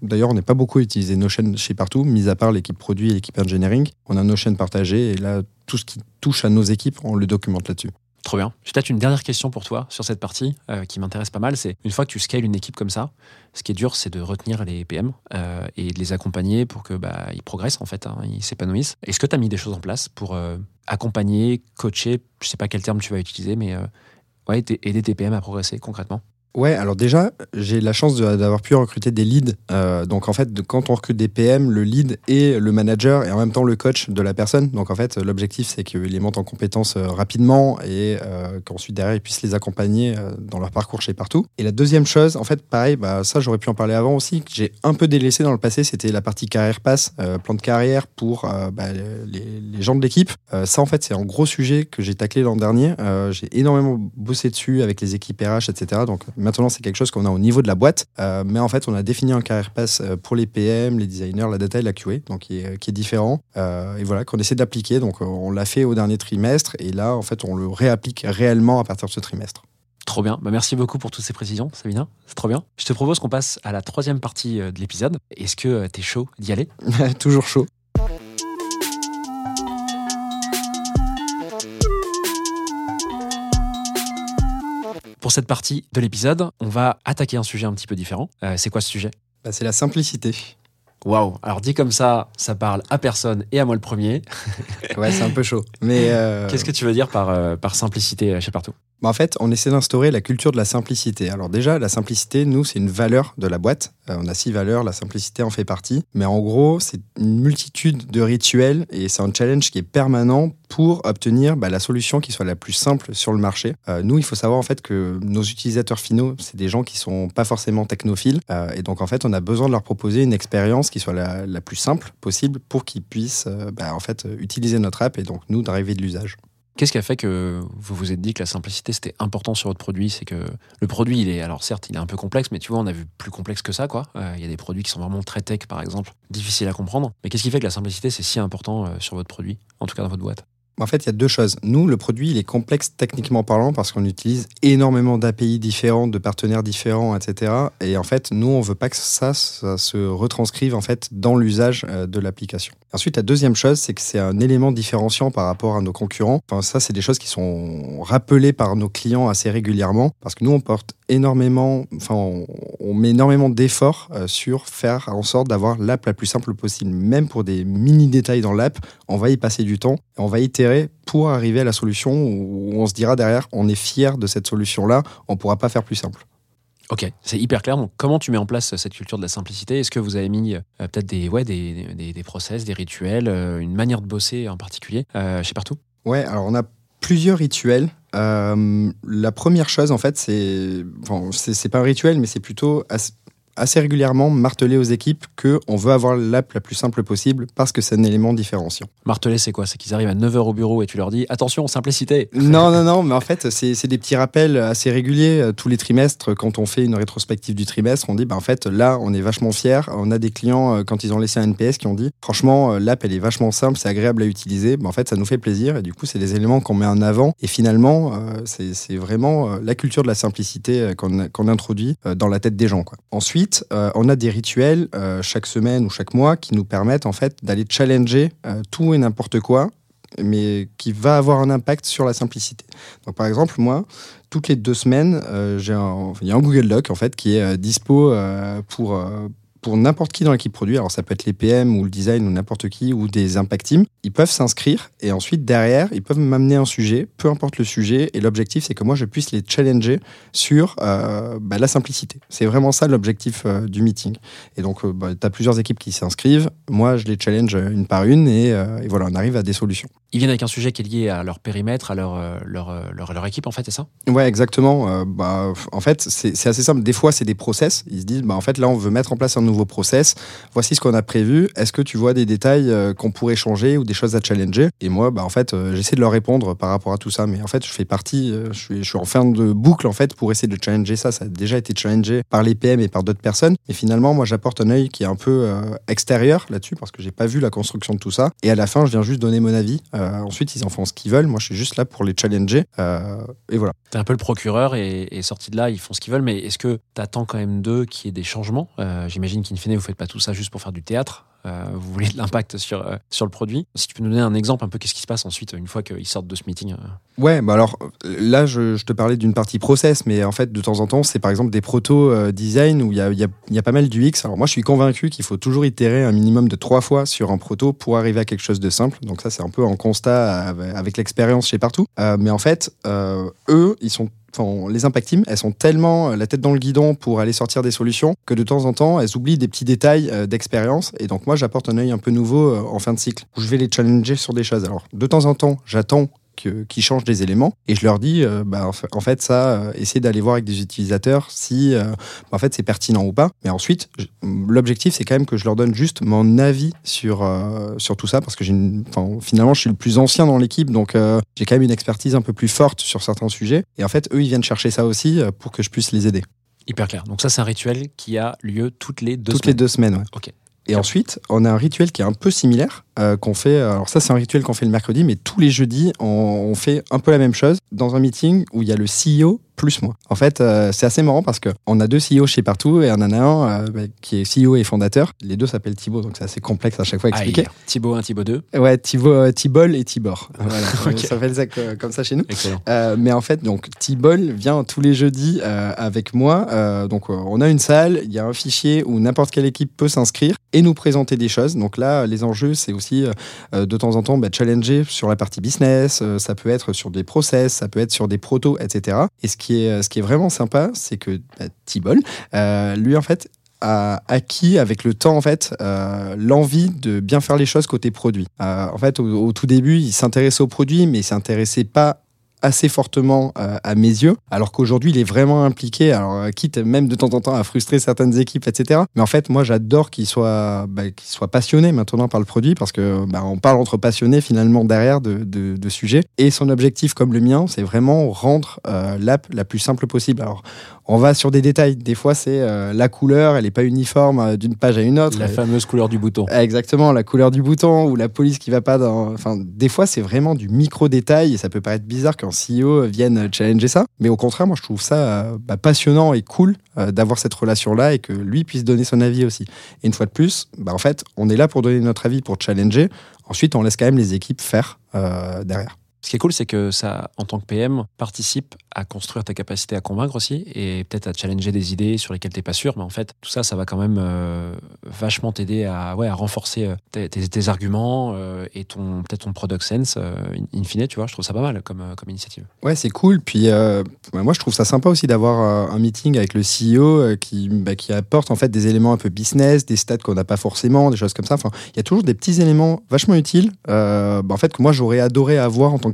D'ailleurs, on n'est pas beaucoup utilisé Notion chez partout, mis à part l'équipe produit et l'équipe engineering. On a Notion partagé et là, tout ce qui touche à nos équipes, on le documente là-dessus. Trop bien. J'ai peut-être une dernière question pour toi sur cette partie euh, qui m'intéresse pas mal. C'est une fois que tu scales une équipe comme ça, ce qui est dur, c'est de retenir les PM euh, et de les accompagner pour que bah, ils progressent en fait, hein, ils s'épanouissent. Est-ce que tu as mis des choses en place pour euh, accompagner, coacher, je sais pas quel terme tu vas utiliser, mais aider tes PM à progresser concrètement? Ouais, alors déjà, j'ai la chance d'avoir pu recruter des leads. Euh, donc en fait, quand on recrute des PM, le lead est le manager et en même temps le coach de la personne. Donc en fait, l'objectif, c'est qu'ils les montent en compétences euh, rapidement et euh, qu'ensuite derrière, ils puissent les accompagner dans leur parcours chez partout. Et la deuxième chose, en fait, pareil, bah, ça j'aurais pu en parler avant aussi, que j'ai un peu délaissé dans le passé, c'était la partie carrière pass, euh, plan de carrière pour bah, les, les gens de l'équipe. Ça, en fait, c'est un gros sujet que j'ai taclé l'an dernier. J'ai énormément bossé dessus avec les équipes RH, etc. Donc maintenant, c'est quelque chose qu'on a au niveau de la boîte. Euh, mais en fait, on a défini un carrière pass euh, pour les PM, les designers, la data et la QA, donc qui est, qui est différent. Euh, et voilà, qu'on essaie d'appliquer. Donc on l'a fait au dernier trimestre. Et là, en fait, on le réapplique réellement à partir de ce trimestre. Trop bien. Bah, merci beaucoup pour toutes ces précisions, Sabina. C'est trop bien. Je te propose qu'on passe à la troisième partie de l'épisode. Est-ce que tu es chaud d'y aller? [LAUGHS] Toujours chaud. Cette partie de l'épisode, on va attaquer un sujet un petit peu différent. Euh, c'est quoi ce sujet? Bah, c'est la simplicité. Waouh Alors dit comme ça, ça parle à personne et à moi le premier. Ouais, c'est un peu chaud. Mais [LAUGHS] euh, Qu'est-ce que tu veux dire par, euh, par simplicité chez Partout? En fait, on essaie d'instaurer la culture de la simplicité. Alors déjà, la simplicité, nous, c'est une valeur de la boîte. Euh, on a six valeurs, la simplicité en fait partie. Mais en gros, c'est une multitude de rituels et c'est un challenge qui est permanent pour obtenir bah, la solution qui soit la plus simple sur le marché. Euh, nous, il faut savoir en fait que nos utilisateurs finaux, c'est des gens qui sont pas forcément technophiles. Euh, et donc, en fait, on a besoin de leur proposer une expérience qui soit la, plus simple possible pour qu'ils puissent bah, en fait, utiliser notre app et donc nous d'arriver de l'usage. Qu'est-ce qui a fait que vous vous êtes dit que la simplicité c'était important sur votre produit? C'est que le produit, il est alors certes, il est un peu complexe, mais tu vois, on a vu plus complexe que ça, quoi. Euh, Il y a des produits qui sont vraiment très tech, par exemple, difficiles à comprendre. Mais qu'est-ce qui fait que la simplicité c'est si important euh, sur votre produit, en tout cas dans votre boîte? En fait, il y a deux choses. Nous, le produit, il est complexe techniquement parlant parce qu'on utilise énormément d'API différents, de partenaires différents, etc. Et en fait, nous, on veut pas que ça, ça se retranscrive en fait dans l'usage euh, de l'application. Ensuite, la deuxième chose, c'est que c'est un élément différenciant par rapport à nos concurrents. Enfin, ça, c'est des choses qui sont rappelées par nos clients assez régulièrement parce que nous, on porte énormément, enfin, on, on met énormément d'efforts euh, sur faire en sorte d'avoir l'app la plus simple possible. Même pour des mini détails dans l'app, on va y passer du temps on va itérer pour arriver à la solution où on se dira derrière, on est fier de cette solution-là, on pourra pas faire plus simple. Ok, c'est hyper clair. Donc, comment tu mets en place cette culture de la simplicité? Est-ce que vous avez mis euh, peut-être des, ouais, des, des, des process, des rituels, euh, une manière de bosser en particulier euh, chez Partout? Ouais, alors on a plusieurs rituels. Euh, la première chose, en fait, c'est. Bon, c'est pas un rituel, mais c'est plutôt assez régulièrement marteler aux équipes qu'on veut avoir l'app la plus simple possible parce que c'est un élément différenciant. Marteler, c'est quoi? C'est qu'ils arrivent à 9h au bureau et tu leur dis attention, simplicité Non, non, non, mais en fait, c'est des petits rappels assez réguliers. Euh, Tous les trimestres, quand on fait une rétrospective du trimestre, on dit, bah, en fait, là, on est vachement fiers. On a des clients, euh, quand ils ont laissé un NPS, qui ont dit, franchement, euh, l'app, elle est vachement simple, c'est agréable à utiliser. Bah, en fait, ça nous fait plaisir. Et du coup, c'est des éléments qu'on met en avant. Et finalement, c'est vraiment la culture de la simplicité qu'on qu'on introduit dans la tête des gens. Quoi. Ensuite, euh, on a des rituels euh, chaque semaine ou chaque mois qui nous permettent en fait d'aller challenger euh, tout et n'importe quoi mais qui va avoir un impact sur la simplicité. Donc, par exemple, moi, toutes les deux semaines, il y a un Google Doc en fait qui est dispo pour pour n'importe qui dans l'équipe produit, alors ça peut être les PM ou le design ou n'importe qui ou des impact teams, ils peuvent s'inscrire et ensuite derrière, ils peuvent m'amener un sujet, peu importe le sujet, et l'objectif c'est que moi je puisse les challenger sur euh, bah, la simplicité. C'est vraiment ça l'objectif euh, du meeting. Et donc, euh, bah, tu as plusieurs équipes qui s'inscrivent, moi je les challenge une par une et, et voilà, on arrive à des solutions. Ils viennent avec un sujet qui est lié à leur périmètre, à leur, leur, leur, leur équipe, en fait, c'est ça? Ouais, exactement. Bah, en fait, c'est c'est assez simple. Des fois, c'est des process. Ils se disent, bah, en fait, là, on veut mettre en place un nouveau process. Voici ce qu'on a prévu. Est-ce que tu vois des détails euh, qu'on pourrait changer ou des choses à challenger? Et moi, bah, en fait, euh, j'essaie de leur répondre par rapport à tout ça. Mais en fait, je fais partie, euh, je, suis, en fin de boucle, en fait, pour essayer de challenger ça. Ça a déjà été challengé par les PM et par d'autres personnes. Et finalement, moi, j'apporte un œil qui est un peu extérieur là-dessus parce que j'ai pas vu la construction de tout ça. Et à la fin, je viens juste donner mon avis. Ensuite, ils en font ce qu'ils veulent. Moi, je suis juste là pour les challenger. Et voilà. T'es un peu le procureur et, sorti de là, ils font ce qu'ils veulent, mais est-ce que t'attends quand même d'eux qu'il y ait des changements? J'imagine qu'in fine, vous faites pas tout ça juste pour faire du théâtre. Euh, vous voulez de l'impact sur, euh, sur le produit. Si tu peux nous donner un exemple un peu, qu'est-ce qui se passe ensuite une fois qu'ils sortent de ce meeting euh Ouais, bah alors là, je, je te parlais d'une partie process, mais en fait, de temps en temps, c'est par exemple des proto euh, design où il y a, y, a, y a pas mal d'UX. Alors moi, je suis convaincu qu'il faut toujours itérer un minimum de trois fois sur un proto pour arriver à quelque chose de simple. Donc ça, c'est un peu en constat avec, l'expérience chez partout. Mais en fait, eux, ils sont Les impact teams, elles sont tellement euh, la tête dans le guidon pour aller sortir des solutions que de temps en temps, elles oublient des petits détails euh, d'expérience. Et donc, moi, j'apporte un œil un peu nouveau euh, en fin de cycle où je vais les challenger sur des choses. Alors, de temps en temps, j'attends que- qui changent des éléments et je leur dis euh, bah, en fa- en fait ça euh, essayez d'aller voir avec des utilisateurs si euh, en fait c'est pertinent ou pas mais ensuite je- l'objectif c'est quand même que je leur donne juste mon avis sur sur tout ça parce que j'ai une- enfin, finalement je suis le plus ancien dans l'équipe donc j'ai quand même une expertise un peu plus forte sur certains sujets et en fait eux ils viennent chercher ça aussi pour que je puisse les aider Hyper clair. Donc ça, c'est un rituel qui a lieu toutes les deux toutes les semaines. deux semaines ouais. Ok. Et ensuite, on a un rituel qui est un peu similaire, euh, qu'on fait. Alors, ça, c'est un rituel qu'on fait le mercredi, mais tous les jeudis, on, on fait un peu la même chose dans un meeting où il y a le CEO plus moi. En fait, euh, c'est assez marrant parce qu'on a deux CEO chez partout et on en a un euh, bah, qui est CEO et fondateur. Les deux s'appellent Thibaut, donc c'est assez complexe à chaque fois à expliquer. Thibaut 1, Thibaut 2. Ouais, Thibaut, euh, Thibol et Tibor. [LAUGHS] Voilà, Ok. ça s'appelle ça co- comme ça chez nous. Euh, mais en fait, donc T-Ball vient tous les jeudis euh, avec moi. Euh, donc, euh, on a une salle, il y a un fichier où n'importe quelle équipe peut s'inscrire et nous présenter des choses. Donc là, les enjeux, c'est aussi euh, de temps en temps bah, challenger sur la partie business. euh, ça peut être sur des process, ça peut être sur des protos, etc. Et ce qui est, ce qui est vraiment sympa, c'est que bah, euh, lui, en fait, a acquis avec le temps en fait euh, l'envie de bien faire les choses côté produit. Euh, en fait, au, au tout début, il s'intéressait au produit, mais il s'intéressait pas assez fortement euh, à mes yeux, alors qu'aujourd'hui il est vraiment impliqué, alors euh, quitte même de temps en temps à frustrer certaines équipes, etc. Mais en fait, moi j'adore qu'il soit, bah, qu'il soit passionné maintenant par le produit, parce que bah, on parle entre passionnés finalement derrière de, de, de sujets. Et son objectif, comme le mien, c'est vraiment rendre euh, l'app la plus simple possible. Alors on va sur des détails. Des fois, c'est euh, la couleur, elle n'est pas uniforme euh, d'une page à une autre. La fameuse couleur du bouton. Exactement, la couleur du bouton ou la police qui va pas dans. Enfin, des fois, c'est vraiment du micro-détail et ça peut paraître bizarre qu'un CEO vienne challenger ça. Mais au contraire, moi, je trouve ça euh, bah, passionnant et cool euh, d'avoir cette relation-là et que lui puisse donner son avis aussi. Et une fois de plus, bah, en fait, on est là pour donner notre avis, pour challenger. Ensuite, on laisse quand même les équipes faire euh, derrière. Ce qui est cool, c'est que ça, en tant que PM, participe à construire ta capacité à convaincre aussi et peut-être à challenger des idées sur lesquelles tu n'es pas sûr. Mais en fait, tout ça, ça va quand même euh, vachement t'aider à, ouais, à renforcer euh, tes, arguments euh, et ton peut-être ton product sense. in, in fine, tu vois, je trouve ça pas mal comme, comme initiative. Ouais, c'est cool. Puis bah, moi, je trouve ça sympa aussi d'avoir un meeting avec le CEO qui, bah, qui apporte en fait des éléments un peu business, des stats qu'on n'a pas forcément, des choses comme ça. Enfin, il y a toujours des petits éléments vachement utiles, bah, en fait, que moi j'aurais adoré avoir en tant que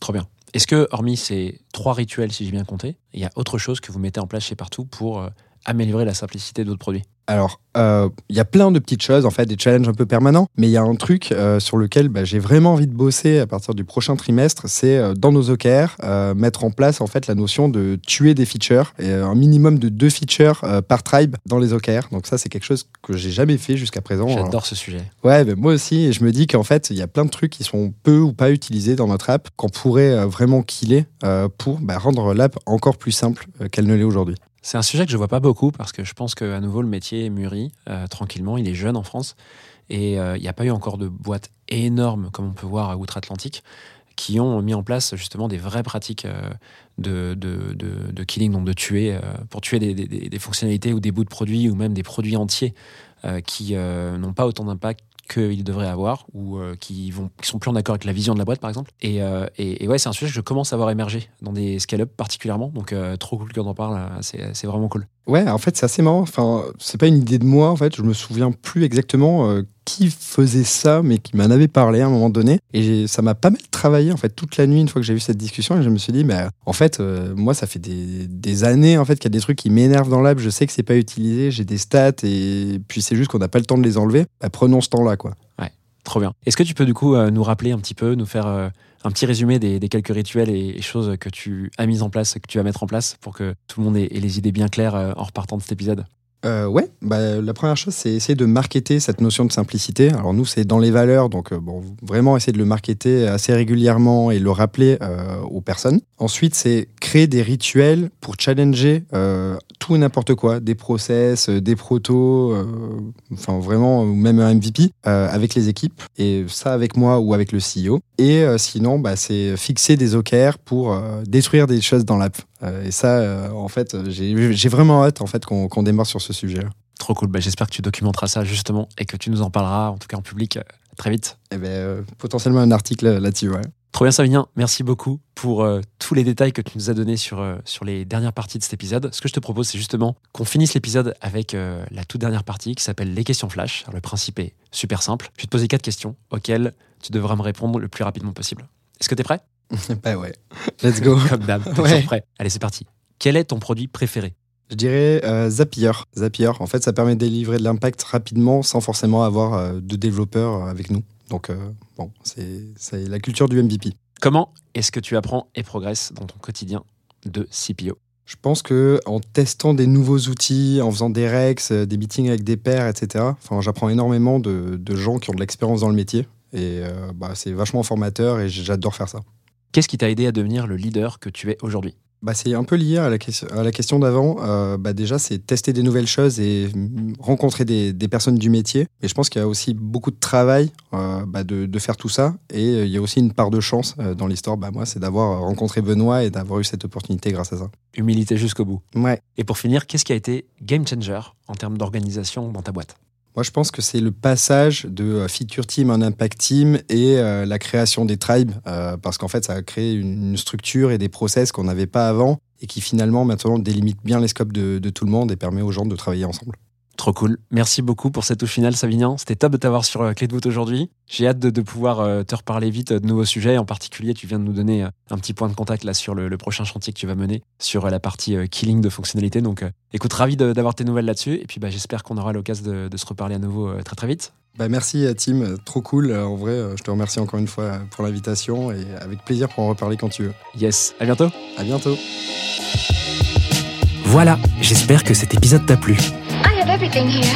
Trop bien. Est-ce que, hormis ces trois rituels, si j'ai bien compté, il y a autre chose que vous mettez en place chez Partout pour euh, améliorer la simplicité de votre produit Alors, euh, il y a plein de petites choses, en fait, des challenges un peu permanents, mais il y a un truc euh, sur lequel bah, j'ai vraiment envie de bosser à partir du prochain trimestre, c'est euh, dans nos OKR, mettre en place en fait la notion de tuer des features, et un minimum de deux features par tribe dans les OKR. Donc ça, c'est quelque chose que j'ai jamais fait jusqu'à présent. Alors, J'adore ce sujet. Ouais, ben moi aussi, et je me dis qu'en fait, il y a plein de trucs qui sont peu ou pas utilisés dans notre app, qu'on pourrait vraiment killer pour bah, rendre l'app encore plus simple qu'elle ne l'est aujourd'hui. C'est un sujet que je vois pas beaucoup parce que je pense qu'à nouveau le métier mûrit euh, tranquillement. Il est jeune en France et euh, il n'y a pas eu encore de boîte énorme comme on peut voir à outre-Atlantique qui ont mis en place justement des vraies pratiques euh, de, de, de, killing, donc de tuer, euh, pour tuer des, des- fonctionnalités ou des bouts de produits ou même des produits entiers qui n'ont pas autant d'impact qu'ils devraient avoir ou euh, qui vont qui sont plus en accord avec la vision de la boîte par exemple. Et, euh, et, et ouais c'est un sujet que je commence à voir émerger dans des scale-up particulièrement. Donc euh, trop cool qu'on en parle c'est vraiment cool Ouais, en fait, c'est assez marrant. Enfin, c'est pas une idée de moi, en fait. Je me souviens plus exactement euh, qui faisait ça, mais qui m'en avait parlé à un moment donné. Et ça m'a pas mal travaillé, en fait, toute la nuit, une fois que j'ai eu cette discussion. Et je me suis dit, mais en fait, euh, moi, ça fait des, années, en fait, qu'il y a des trucs qui m'énervent dans l'app. Je sais que c'est pas utilisé, j'ai des stats, et puis c'est juste qu'on n'a pas le temps de les enlever. Bah, prenons ce temps-là, quoi. Trop bien. Est-ce que tu peux du coup euh, nous rappeler un petit peu, nous faire un petit résumé des, quelques rituels et, choses que tu as mis en place, que tu vas mettre en place pour que tout le monde ait, les idées bien claires euh, en repartant de cet épisode Euh, ouais, bah, la première chose, c'est essayer de marketer cette notion de simplicité. Alors nous, c'est dans les valeurs, donc euh, bon, vraiment essayer de le marketer assez régulièrement et le rappeler euh, aux personnes. Ensuite, c'est créer des rituels pour challenger tout et n'importe quoi, des process, des protos, enfin vraiment, même un MVP avec les équipes, et ça avec moi ou avec le CEO. Et euh, sinon, bah, c'est fixer des OKR pour euh, détruire des choses dans l'app. Euh, et ça, en fait, j'ai vraiment hâte en fait qu'on démarre sur ce sujet. Trop cool. Bah, J'espère que tu documenteras ça justement et que tu nous en parleras, en tout cas en public, très vite. Eh ben, euh, potentiellement un article là-dessus, ouais. Trop bien, Savinien. Merci beaucoup pour euh, tous les détails que tu nous as donnés sur, euh, sur les dernières parties de cet épisode. Ce que je te propose, c'est justement qu'on finisse l'épisode avec la toute dernière partie qui s'appelle les questions flash. Alors, le principe est super simple. Je vais te poser quatre questions auxquelles tu devras me répondre le plus rapidement possible. Est-ce que tu es prêt? [LAUGHS] Bah ouais. Let's go. [LAUGHS] Comme d'hab, Ouais. prêt. Allez, c'est parti. Quel est ton produit préféré? Je dirais euh, Zapier. Zapier, en fait, ça permet de délivrer de l'impact rapidement sans forcément avoir euh, de développeurs avec nous. Donc, euh, bon, c'est la culture du MVP. Comment est-ce que tu apprends et progresses dans ton quotidien de CPO Je pense que en testant des nouveaux outils, en faisant des rex, euh, des meetings avec des pairs, etc., enfin, j'apprends énormément de, de gens qui ont de l'expérience dans le métier. Et euh, bah, c'est vachement formateur et j'adore faire ça. Qu'est-ce qui t'a aidé à devenir le leader que tu es aujourd'hui? Bah, c'est un peu lié à la, question- à la question d'avant. Euh, bah, déjà, c'est tester des nouvelles choses et mm, rencontrer des, des personnes du métier. Et je pense qu'il y a aussi beaucoup de travail euh, bah, de, de faire tout ça. Et il y a aussi une part de chance euh, dans l'histoire. Bah, moi, c'est d'avoir rencontré Benoît et d'avoir eu cette opportunité grâce à ça. Humilité jusqu'au bout. Ouais. Et pour finir, qu'est-ce qui a été game changer en termes d'organisation dans ta boîte? Moi, je pense que c'est le passage de euh, feature team en impact team et euh, la création des tribes, euh, parce qu'en fait, ça a créé une, structure et des process qu'on n'avait pas avant et qui finalement maintenant délimite bien les scopes de tout le monde et permet aux gens de travailler ensemble. Trop cool. Merci beaucoup pour cette touche finale, Savignan. C'était top de t'avoir sur euh, Clé de voûte aujourd'hui. J'ai hâte de, de pouvoir euh, te reparler vite de nouveaux sujets. En particulier, tu viens de nous donner euh, un petit point de contact là sur le, le prochain chantier que tu vas mener sur euh, la partie euh, killing de fonctionnalités. Donc, euh, écoute, ravi d'avoir tes nouvelles là-dessus. Et puis, bah, j'espère qu'on aura l'occasion de, de se reparler à nouveau euh, très très vite. Bah, merci euh, Tim, Euh, trop cool. Euh, En vrai, euh, je te remercie encore une fois euh, pour l'invitation et avec plaisir pour en reparler quand tu veux. Yes. À bientôt. À bientôt. Voilà. J'espère que cet épisode t'a plu. I have everything here.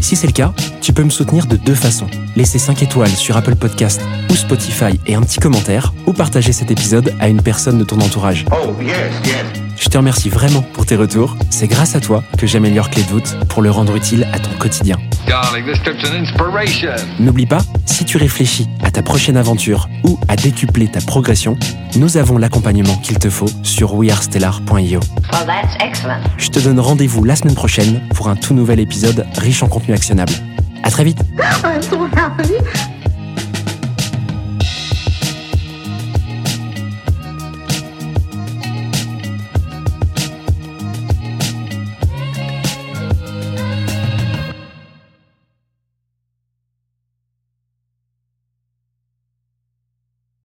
Si c'est le cas, tu peux me soutenir de deux façons. Laisser 5 étoiles sur Apple Podcast ou Spotify et un petit commentaire, ou partager cet épisode à une personne de ton entourage. Oh, yes, yes. Je te remercie vraiment pour tes retours. C'est grâce à toi que j'améliore Clé de voûte pour le rendre utile à ton quotidien. Darling, this trip's an inspiration. N'oublie pas, si tu réfléchis à ta prochaine aventure ou à décupler ta progression, nous avons l'accompagnement qu'il te faut sur wearestellar.io. Well, that's excellent. Je te donne rendez-vous la semaine prochaine pour un tout nouvel épisode riche en contenu actionnable. À très vite [LAUGHS] I'm so happy.